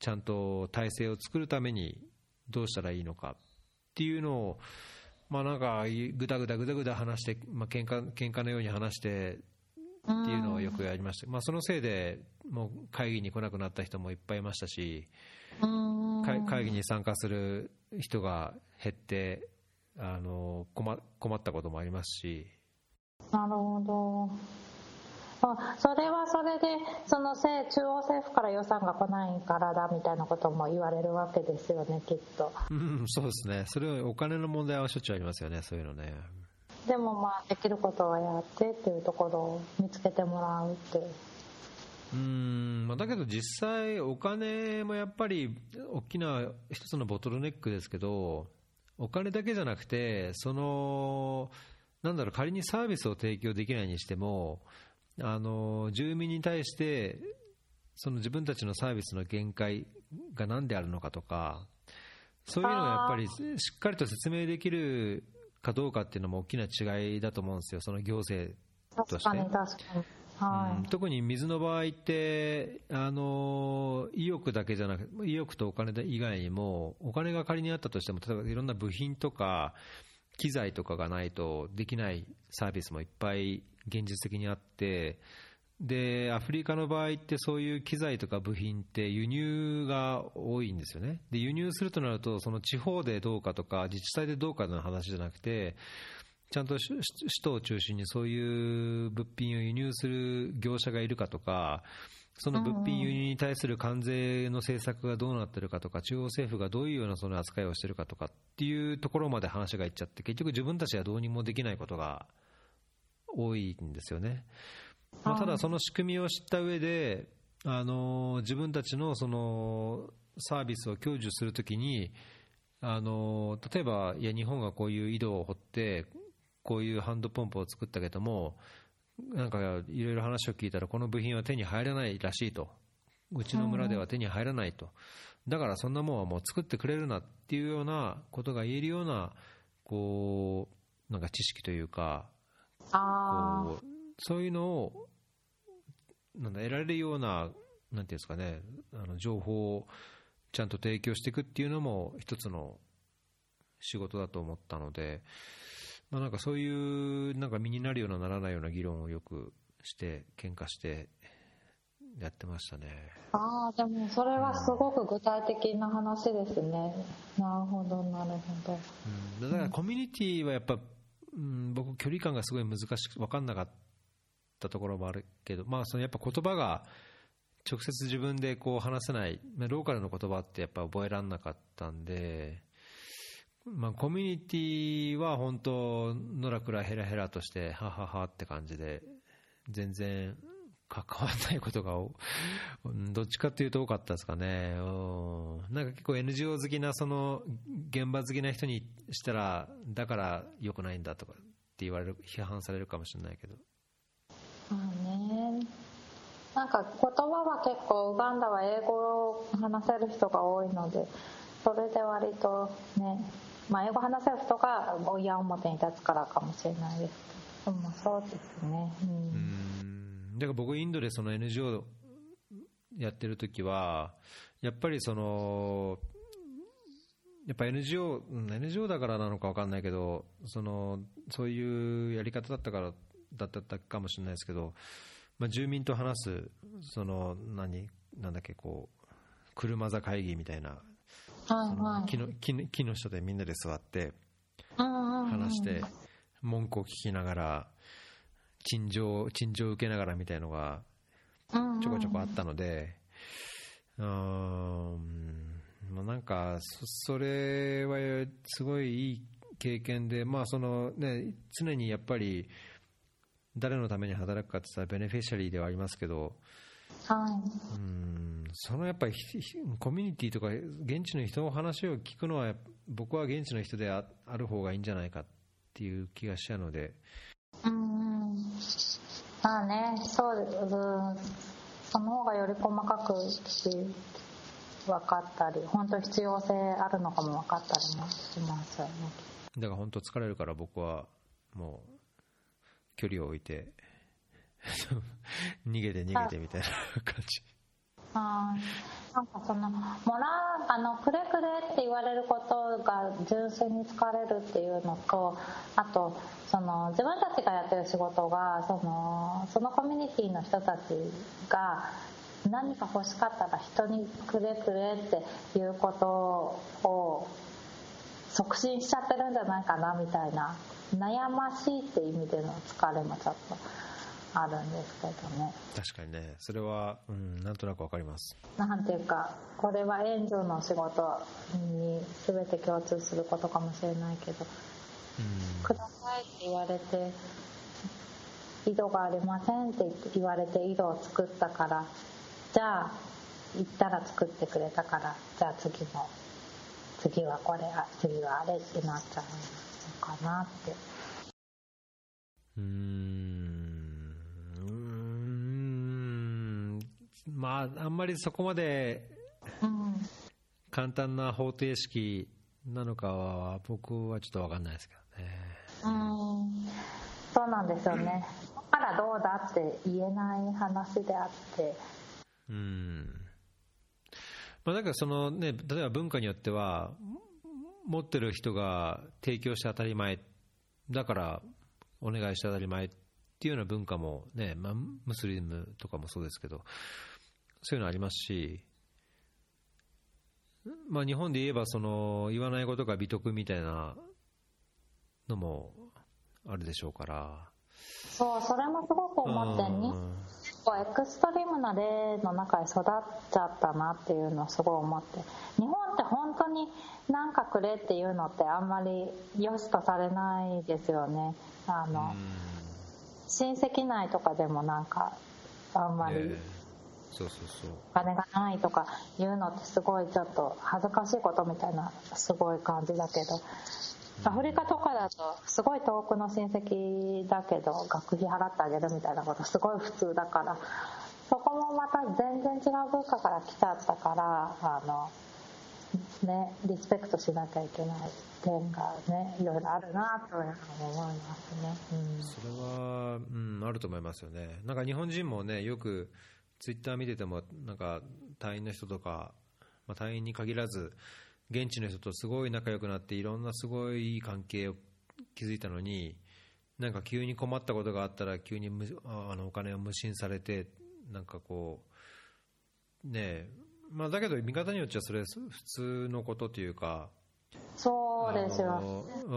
ちゃんと体制を作るためにどうしたらいいのかっていうのを、まあ、なんかぐだぐだぐだぐだ話して、まあ喧嘩喧嘩のように話してっていうのをよくやりました、まあ、そのせいでもう会議に来なくなった人もいっぱいいましたし、会議に参加する人が減ってあの困困ったこともありますし。なるほど。それはそれでその中央政府から予算が来ないからだみたいなことも言われるわけですよねきっと、うん、そうですね。それはお金の問題はしょっちゅうありますよねそういうのね。でもまあできることはやってっていうところを見つけてもらうって。うんだけど実際、お金もやっぱり大きな一つのボトルネックですけど、お金だけじゃなくて、そのなんだろう仮にサービスを提供できないにしても、あの住民に対してその自分たちのサービスの限界が何であるのかとか、そういうのがやっぱりしっかりと説明できるかどうかっていうのも大きな違いだと思うんですよ、その行政として。確かに確かに。はい、特に水の場合って、あの意欲だけじゃなくて、意欲とお金以外にも、お金が仮にあったとしても、例えばいろんな部品とか、機材とかがないとできないサービスもいっぱい現実的にあって、でアフリカの場合ってそういう機材とか部品って輸入が多いんですよね。で輸入するとなるとその地方でどうかとか自治体でどうかの話じゃなくてちゃんと首都を中心にそういう物品を輸入する業者がいるかとか、その物品輸入に対する関税の政策がどうなってるかとか、中央政府がどういうようなその扱いをしてるかとかっていうところまで話がいっちゃって、結局自分たちはどうにもできないことが多いんですよね。まあ、ただその仕組みを知った上で、あの自分たちのそのサービスを享受するときに、あの例えば、いや日本がこういう井戸を掘ってこういうハンドポンプを作ったけども、なんかいろいろ話を聞いたら、この部品は手に入らないらしいと、うちの村では手に入らないと、だからそんなもんはもう作ってくれるなっていうようなことが言えるような、こう、なんか知識というか、こうそういうのをなんだ得られるような、なんていうんですかね、あの情報をちゃんと提供していくっていうのも、一つの仕事だと思ったので、まあ、なんかそういうなんか身になるようなならないような議論をよくして喧嘩してやってましたね。ああでもそれはすごく具体的な話ですね、うん、なるほどなるほど、うん、だからコミュニティはやっぱ、うん、僕距離感がすごい難しく分かんなかったところもあるけどまあそのやっぱ言葉が直接自分でこう話せないローカルの言葉ってやっぱ覚えられなかったんでまあ、コミュニティは本当、のらくらへらへらとして、はははって感じで、全然関わらないことが、どっちかっていうと多かったですかね。なんか結構 NGO 好きな、その、現場好きな人にしたら、だから良くないんだとかって言われる、批判されるかもしれないけど。まあね。なんか言葉は結構、ウガンダは英語を話せる人が多いので、それで割とね、まあ、英語話せる人が親表に立つからかもしれないですけど、でもそうですね。うん。だから僕、インドでその NGO やってる時は、やっぱりその、やっぱ NGO、NGO だからなのか分かんないけど、そのそういうやり方だったからだったかもしれないですけど、まあ、住民と話す、その何、なんだっけ、こう、車座会議みたいなはい。はい、木の木の木の下でみんなで座って話して文句を聞きながら陳情陳情を受けながらみたいのがちょこちょこあったのでうんなんかそれはすごいいい経験で、まあそのね、常にやっぱり誰のために働くかって言ったらベネフィシャリーではありますけど、はい、うん。そのやっぱりコミュニティとか現地の人の話を聞くのは僕は現地の人であある方がいいんじゃないかっていう気がしちゃうので。うん。まあねそうです。その方がより細かく分かったり本当必要性あるのかも分かったりもしますよね。だから本当疲れるから僕はもう距離を置いて [LAUGHS] 逃げて逃げてみたいな感じ。あなんかそのもらうあのくれくれって言われることが純粋に疲れるっていうのとあとその自分たちがやってる仕事がそのそのコミュニティの人たちが何か欲しかったら人にくれくれっていうことを促進しちゃってるんじゃないかなみたいな。悩ましいって意味での疲れもちょっと。あるんですけどね確かにね。それは、うん、なんとなくわかります。なんていうかこれは援助の仕事に全て共通することかもしれないけど「ください」って言われて「井戸がありません」って言われて井戸を作ったからじゃあ行ったら作ってくれたからじゃあ次も次はこれ次はあれってなっちゃうのかなって。うんうんまああんまりそこまで簡単な方程式なのかは僕はちょっと分かんないですけどね。うん。そうなんですよね。だからどうだって言えない話であって。うん。まあ、だからその、ね、例えば文化によっては持ってる人が提供して当たり前だからお願いして当たり前っていうような文化も、ねまあ、ムスリムとかもそうですけどそういうのありますし、まあ、日本で言えばその言わないことが美徳みたいなのもあるでしょうから。そうそれもすごく思ってに構エクストリームな例の中で育っちゃったなっていうのをすごい思って。日本って本当に何かくれっていうのってあんまり良しとされないですよね。あの親戚内とかでもなんかあんまり、そうそうそう。お金がないとかいうのってすごいちょっと恥ずかしいことみたいなすごい感じだけど。アフリカとかだとすごい遠くの親戚だけど学費払ってあげるみたいなことすごい普通だから。そこもまた全然違う文化から来ちゃったからあのねリスペクトしなきゃいけない点がねいろいろあるなと思いますね、うん、それは、うん、あると思いますよね。なんか日本人もねよくツイッター見ててもなんか隊員の人とか、まあ、隊員に限らず現地の人とすごい仲良くなっていろんなすごい関係を築いたのになんか急に困ったことがあったら急にあのお金を無心されてなんかこうねまあ、だけど見方によってはそれ普通のことというかそうですよ、う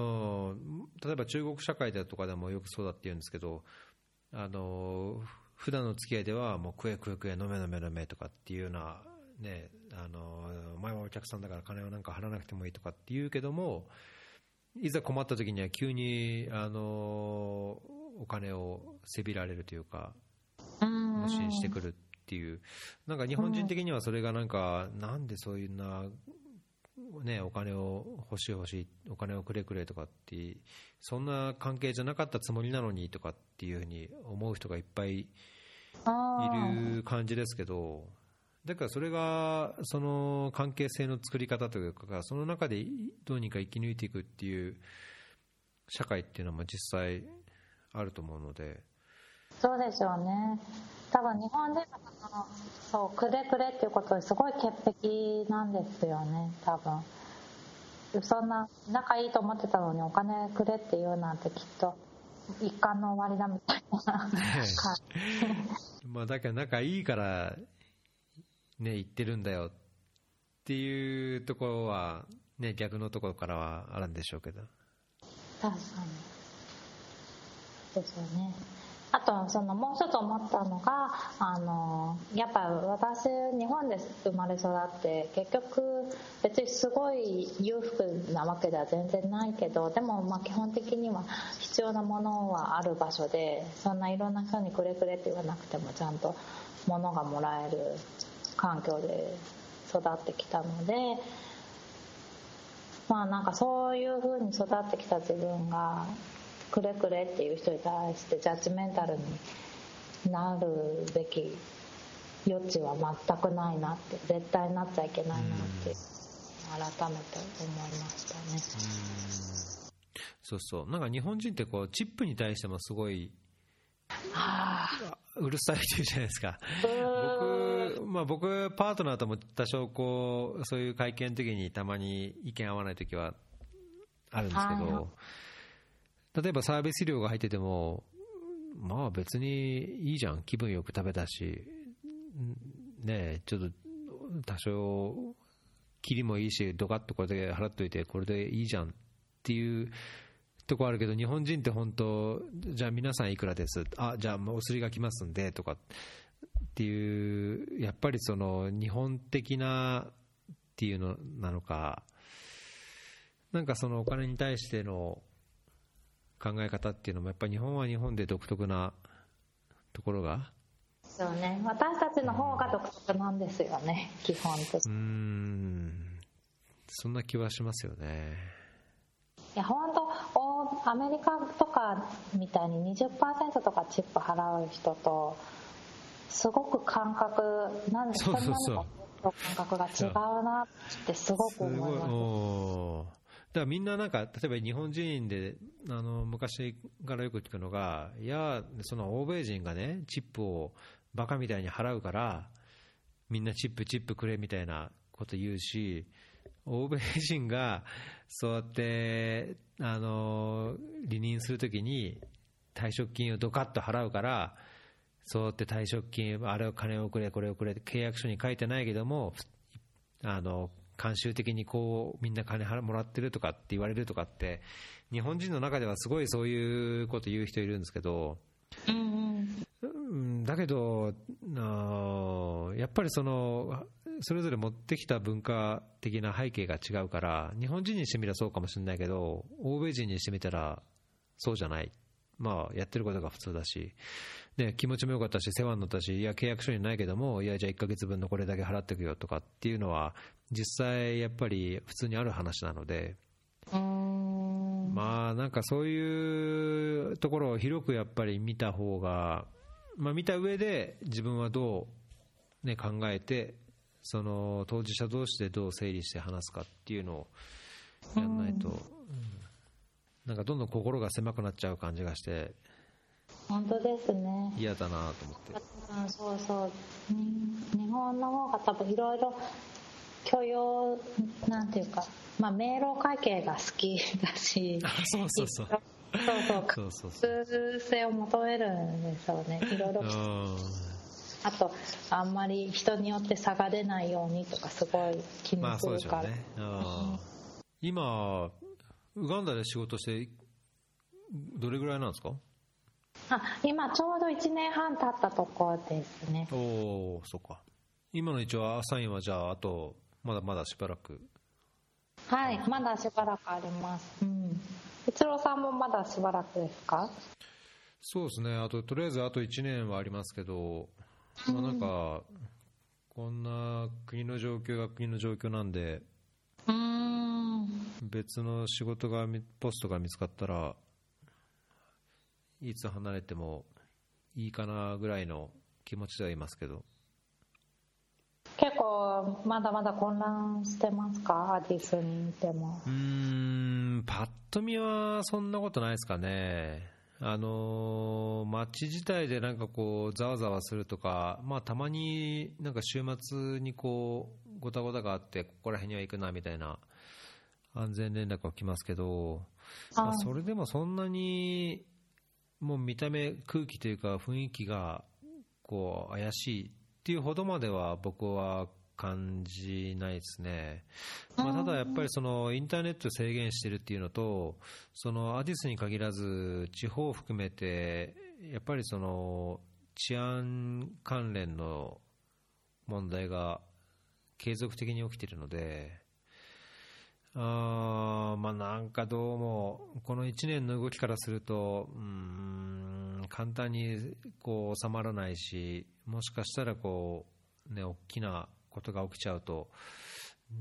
ん、例えば中国社会だとかでもよくそうだって言うんですけどあの普段の付き合いではもう食え食え食え飲め飲め飲めとかっていうようなねあのお前はお客さんだから金をなんか払わなくてもいいとかって言うけどもいざ困った時には急にあのお金をせびられるというか無心してくるっていう。なんか日本人的にはそれがなんかなんでそういうなね、お金を欲しい欲しいお金をくれくれとかってそんな関係じゃなかったつもりなのにとかっていうふうに思う人がいっぱいいる感じですけどだからそれがその関係性の作り方というかその中でどうにか生き抜いていくっていう社会っていうのも実際あると思うので。そうでしょうね多分日本でそうくれくれっていうことですごい潔癖なんですよね多分そんな仲いいと思ってたのにお金くれって言うなんてきっと一貫の終わりだみたいな [LAUGHS] まあだから仲いいからね、言ってるんだよっていうところは、ね、逆のところからはあるんでしょうけど。確かに。ですよね。あと、その、もう一つ思ったのが、あの、やっぱ私、日本で生まれ育って、結局、別にすごい裕福なわけでは全然ないけど、でも、まあ基本的には必要なものはある場所で、そんないろんな人にくれくれって言わなくても、ちゃんと物がもらえる環境で育ってきたのでまあなんかそういう風に育ってきた自分がくれくれっていう人に対してジャッジメンタルになるべき余地は全くないなって絶対なっちゃいけないなって改めて思いましたね。そうそう。なんか日本人ってこうチップに対してもすごいうるさいって言うじゃないですか。僕まあ、僕、パートナーとも多少こう、そういう会見の時にたまに意見合わない時はあるんですけど、例えばサービス料が入ってても、まあ別にいいじゃん、気分よく食べたし、ねちょっと多少、切りもいいし、ドカッとこれで払っといて、これでいいじゃんっていうとこあるけど、日本人って本当、じゃあ皆さんいくらです、あじゃあお釣りが来ますんでとかっていう、やっぱりその日本的なっていうのなのか、なんかそのお金に対しての考え方っていうのも、やっぱり日本は日本で独特なところが。そうね、私たちの方が独特なんですよね、基本的に。うん、そんな気はしますよね。いや本当アメリカとかみたいに20%とかチップ払う人とすごく感覚なんでそうそうそう。感覚が違うなってすごく思いますからみんななんか例えば日本人であの昔からよく聞くのがいやその欧米人がねチップをバカみたいに払うからみんなチップチップくれみたいなこと言うし欧米人がそうやってあの離任するときに退職金をドカッと払うからそうやって退職金あれを金をくれこれをくれって契約書に書いてないけどもあの慣習的にこうみんな金払もらってるとかって言われるとかって日本人の中ではすごいそういうこと言う人いるんですけど、うん、だけどあやっぱりそのそれぞれ持ってきた文化的な背景が違うから日本人にしてみればそうかもしれないけど欧米人にしてみたらそうじゃない。まあ、やってることが普通だし、ね、気持ちも良かったし、世話になったし、いや、契約書にないけども、いや、じゃあ1ヶ月分のこれだけ払っていくよとかっていうのは、実際やっぱり普通にある話なので、まあ、なんかそういうところを広くやっぱり見た方が、まあ、見た上で自分はどう、ね、考えて、その当事者同士でどう整理して話すかっていうのをやらないと。なんかどんどん心が狭くなっちゃう感じがして本当ですね。嫌だなと思って。うんそうそう。日本の方が多分いろいろ許容なんていうかまあ明朗会計が好きだし [LAUGHS] そうそうそう。そうそう。そうそう性を求めるんですよね。いろいろあとあんまり人によって差が出ないようにとかすごい気にするから、まあね、今ウガンダで仕事してどれぐらいなんですか？あ今ちょうど1年半経ったところですね。おおそうか。今の一応アサインはじゃああとまだまだしばらく。はいまだしばらくあります。うん。一郎さんもまだしばらくですか？そうですね。あととりあえずあと1年はありますけど、まあ、なんか、こんな国の状況が国の状況なんで別の仕事がポストが見つかったらいつ離れてもいいかなぐらいの気持ちではいますけど。結構まだまだ混乱してますか？アディスにいても。うんパッと見はそんなことないですかね。あの街自体でなんかこうざわざわするとか、まあ、たまになんか週末にこうごたごたがあってここら辺には行くなみたいな安全連絡が来ますけど、まあ、それでもそんなにもう見た目、空気というか雰囲気がこう怪しいっていうほどまでは僕は感じないですね、まあ、ただやっぱりそのインターネット制限してるっていうのとそのアディスに限らず地方を含めてやっぱりその治安関連の問題が継続的に起きているので。あまあなんかどうも、この1年の動きからすると、うん簡単にこう収まらないし、もしかしたらこう、ね、大きなことが起きちゃうと、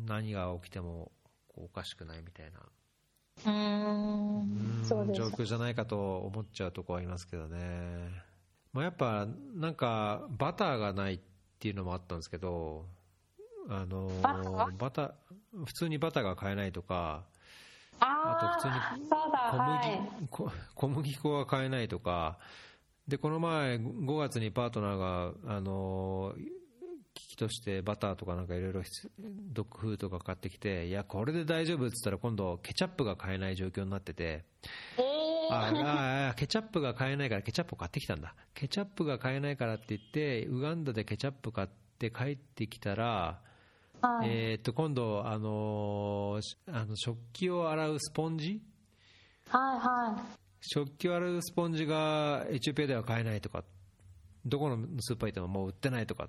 何が起きてもおかしくないみたいな、うんそう状況じゃないかと思っちゃうところありますけどね。まあ、やっぱなんかバターがないっていうのもあったんですけど、あのバタ普通にバターが買えないとか、あと普通に小麦,、[LAUGHS] 小麦粉が買えないとか、でこの前、5月にパートナーがあの機器としてバターとかなんかいろいろドッグフードとか買ってきていやこれで大丈夫っつったら今度ケチャップが買えない状況になっててえああケチャップが買えないからケチャップを買ってきたんだ。ケチャップが買えないからって言ってウガンダでケチャップ買って帰ってきたら、えーっと今度、あのあの食器を洗うスポンジ？はいはい。食器を洗うスポンジがエチオピアでは買えないとかどこのスーパー行ってももう売ってないとかっ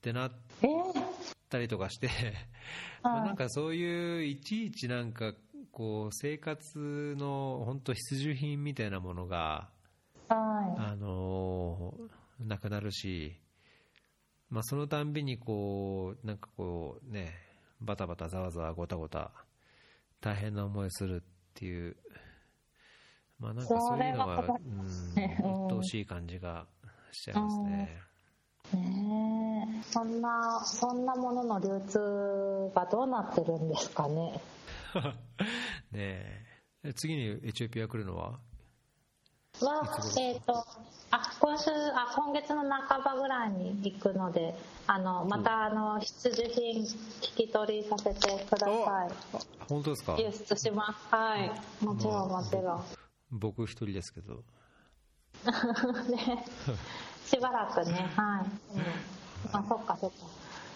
てなっえー、たりとかして、[LAUGHS] はい。まあなんかそういういちいちなんかこう生活の本当必需品みたいなものが、はあのーなくなるし、まあ、そのたんびにこうなんかこうねバタバタざわざわごたごた大変な思いをするっていうまあなんかそういうのは困うんうん鬱陶しい感じがしちゃいますね。いねえ。そんなそんなものの流通がどうなってるんですかね。[LAUGHS] ねえ次にエチオピア来るのは？は、えっ、と、あ、今週、あ、今月の半ばぐらいに行くので、あの、また、あの、必需品聞き取りさせてくださあ本当ですか？い。輸出します。はい。もちろん、もちろん。僕一人ですけど [LAUGHS] ね、しばらくね、はい。うん、あ、そっか、そっか。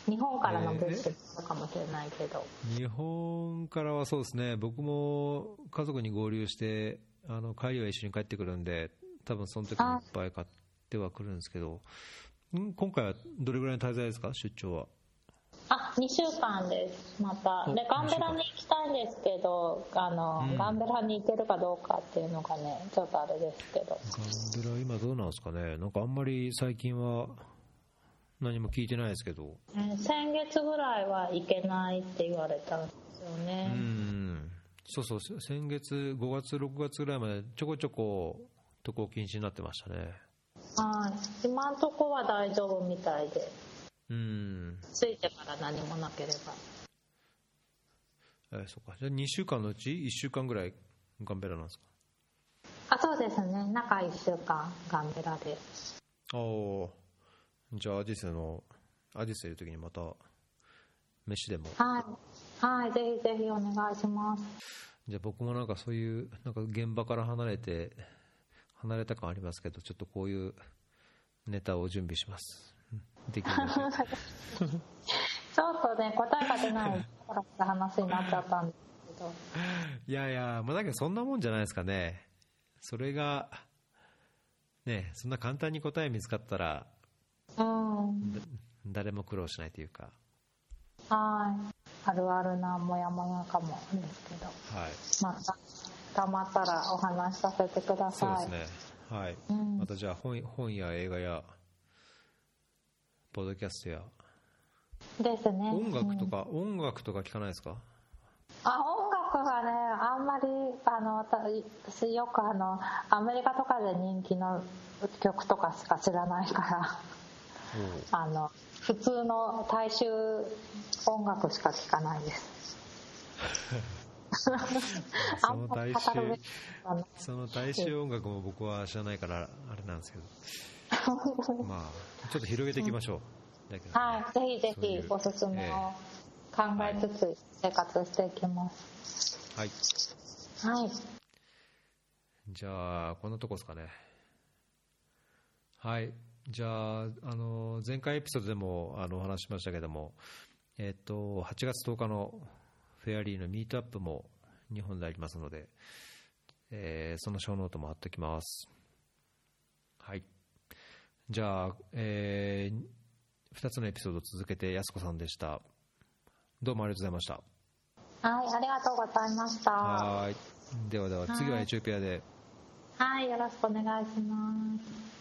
日本からの物資かもしれないけど。日本からはそうですね僕も家族に合流してあの帰りは一緒に帰ってくるんで多分その時にいっぱい買ってはくるんですけどん今回はどれぐらいの滞在ですか？出張は。あ、2週間です、また。おで、ガンベラに行きたいんですけど、あの、うん。ガンベラに行けるかどうかっていうのがね、ちょっとあれですけど。ガンベラ今どうなんですかね？なんかあんまり最近は何も聞いてないですけど。えー先月ぐらいは行けないって言われたんですようね。んそうそう先月5月6月ぐらいまでちょこちょこ渡航禁止になってましたねはい。今んとこは大丈夫みたいで、うん着いてから何もなければ。えーそうかじゃあ2週間のうち1週間ぐらいガンベラなんですか？あ、そうですね。中1週間、ガンベラで。ああじゃあアディスのアディスいる時にまた飯でもはい。はい、ぜひぜひお願いします。じゃあ僕もなんかそういうなんか現場から離れて離れた感ありますけどちょっとこういうネタを準備しますうんできるちょっとね、答えが出ない話になっちゃったんですけど。いやいやまあだけどそんなもんじゃないですかねそれがねそんな簡単に答え見つかったらうん。だ誰も苦労しないというかはい。あるあるなモヤモヤかもですけど。はい。また、たまったらお話しさせてくだそうさい。ですね。はい。うん。またじゃあ本本や映画やポッドキャストや。ですね。音楽とうん。か、音楽とか聞かないですか？あ、音楽はね、あんまり、あの、た私よくあの、アメリカとかで人気の曲とかしか知らないから、あの、普通の大衆音楽しか聴かないです。その大衆その大衆音楽も僕は知らないからあれなんですけどまあちょっと広げていきましょう、だけどねはい、ぜひぜひおすすめを考えつつ生活していきます。はいはい。じゃあこんなとこですかねはいじゃああの前回エピソードでもあのお話ししましたけどもえっと8月10日のフェアリーのミートアップも日本でありますので、えーそのショーノートも貼っておきます。はい。じゃあ、え2つのエピソード続けてやすこさんでした。どうもありがとうございました。はい、ありがとうございました。はーい。ではでは次はエチオピアで。はい、よろしくお願いします。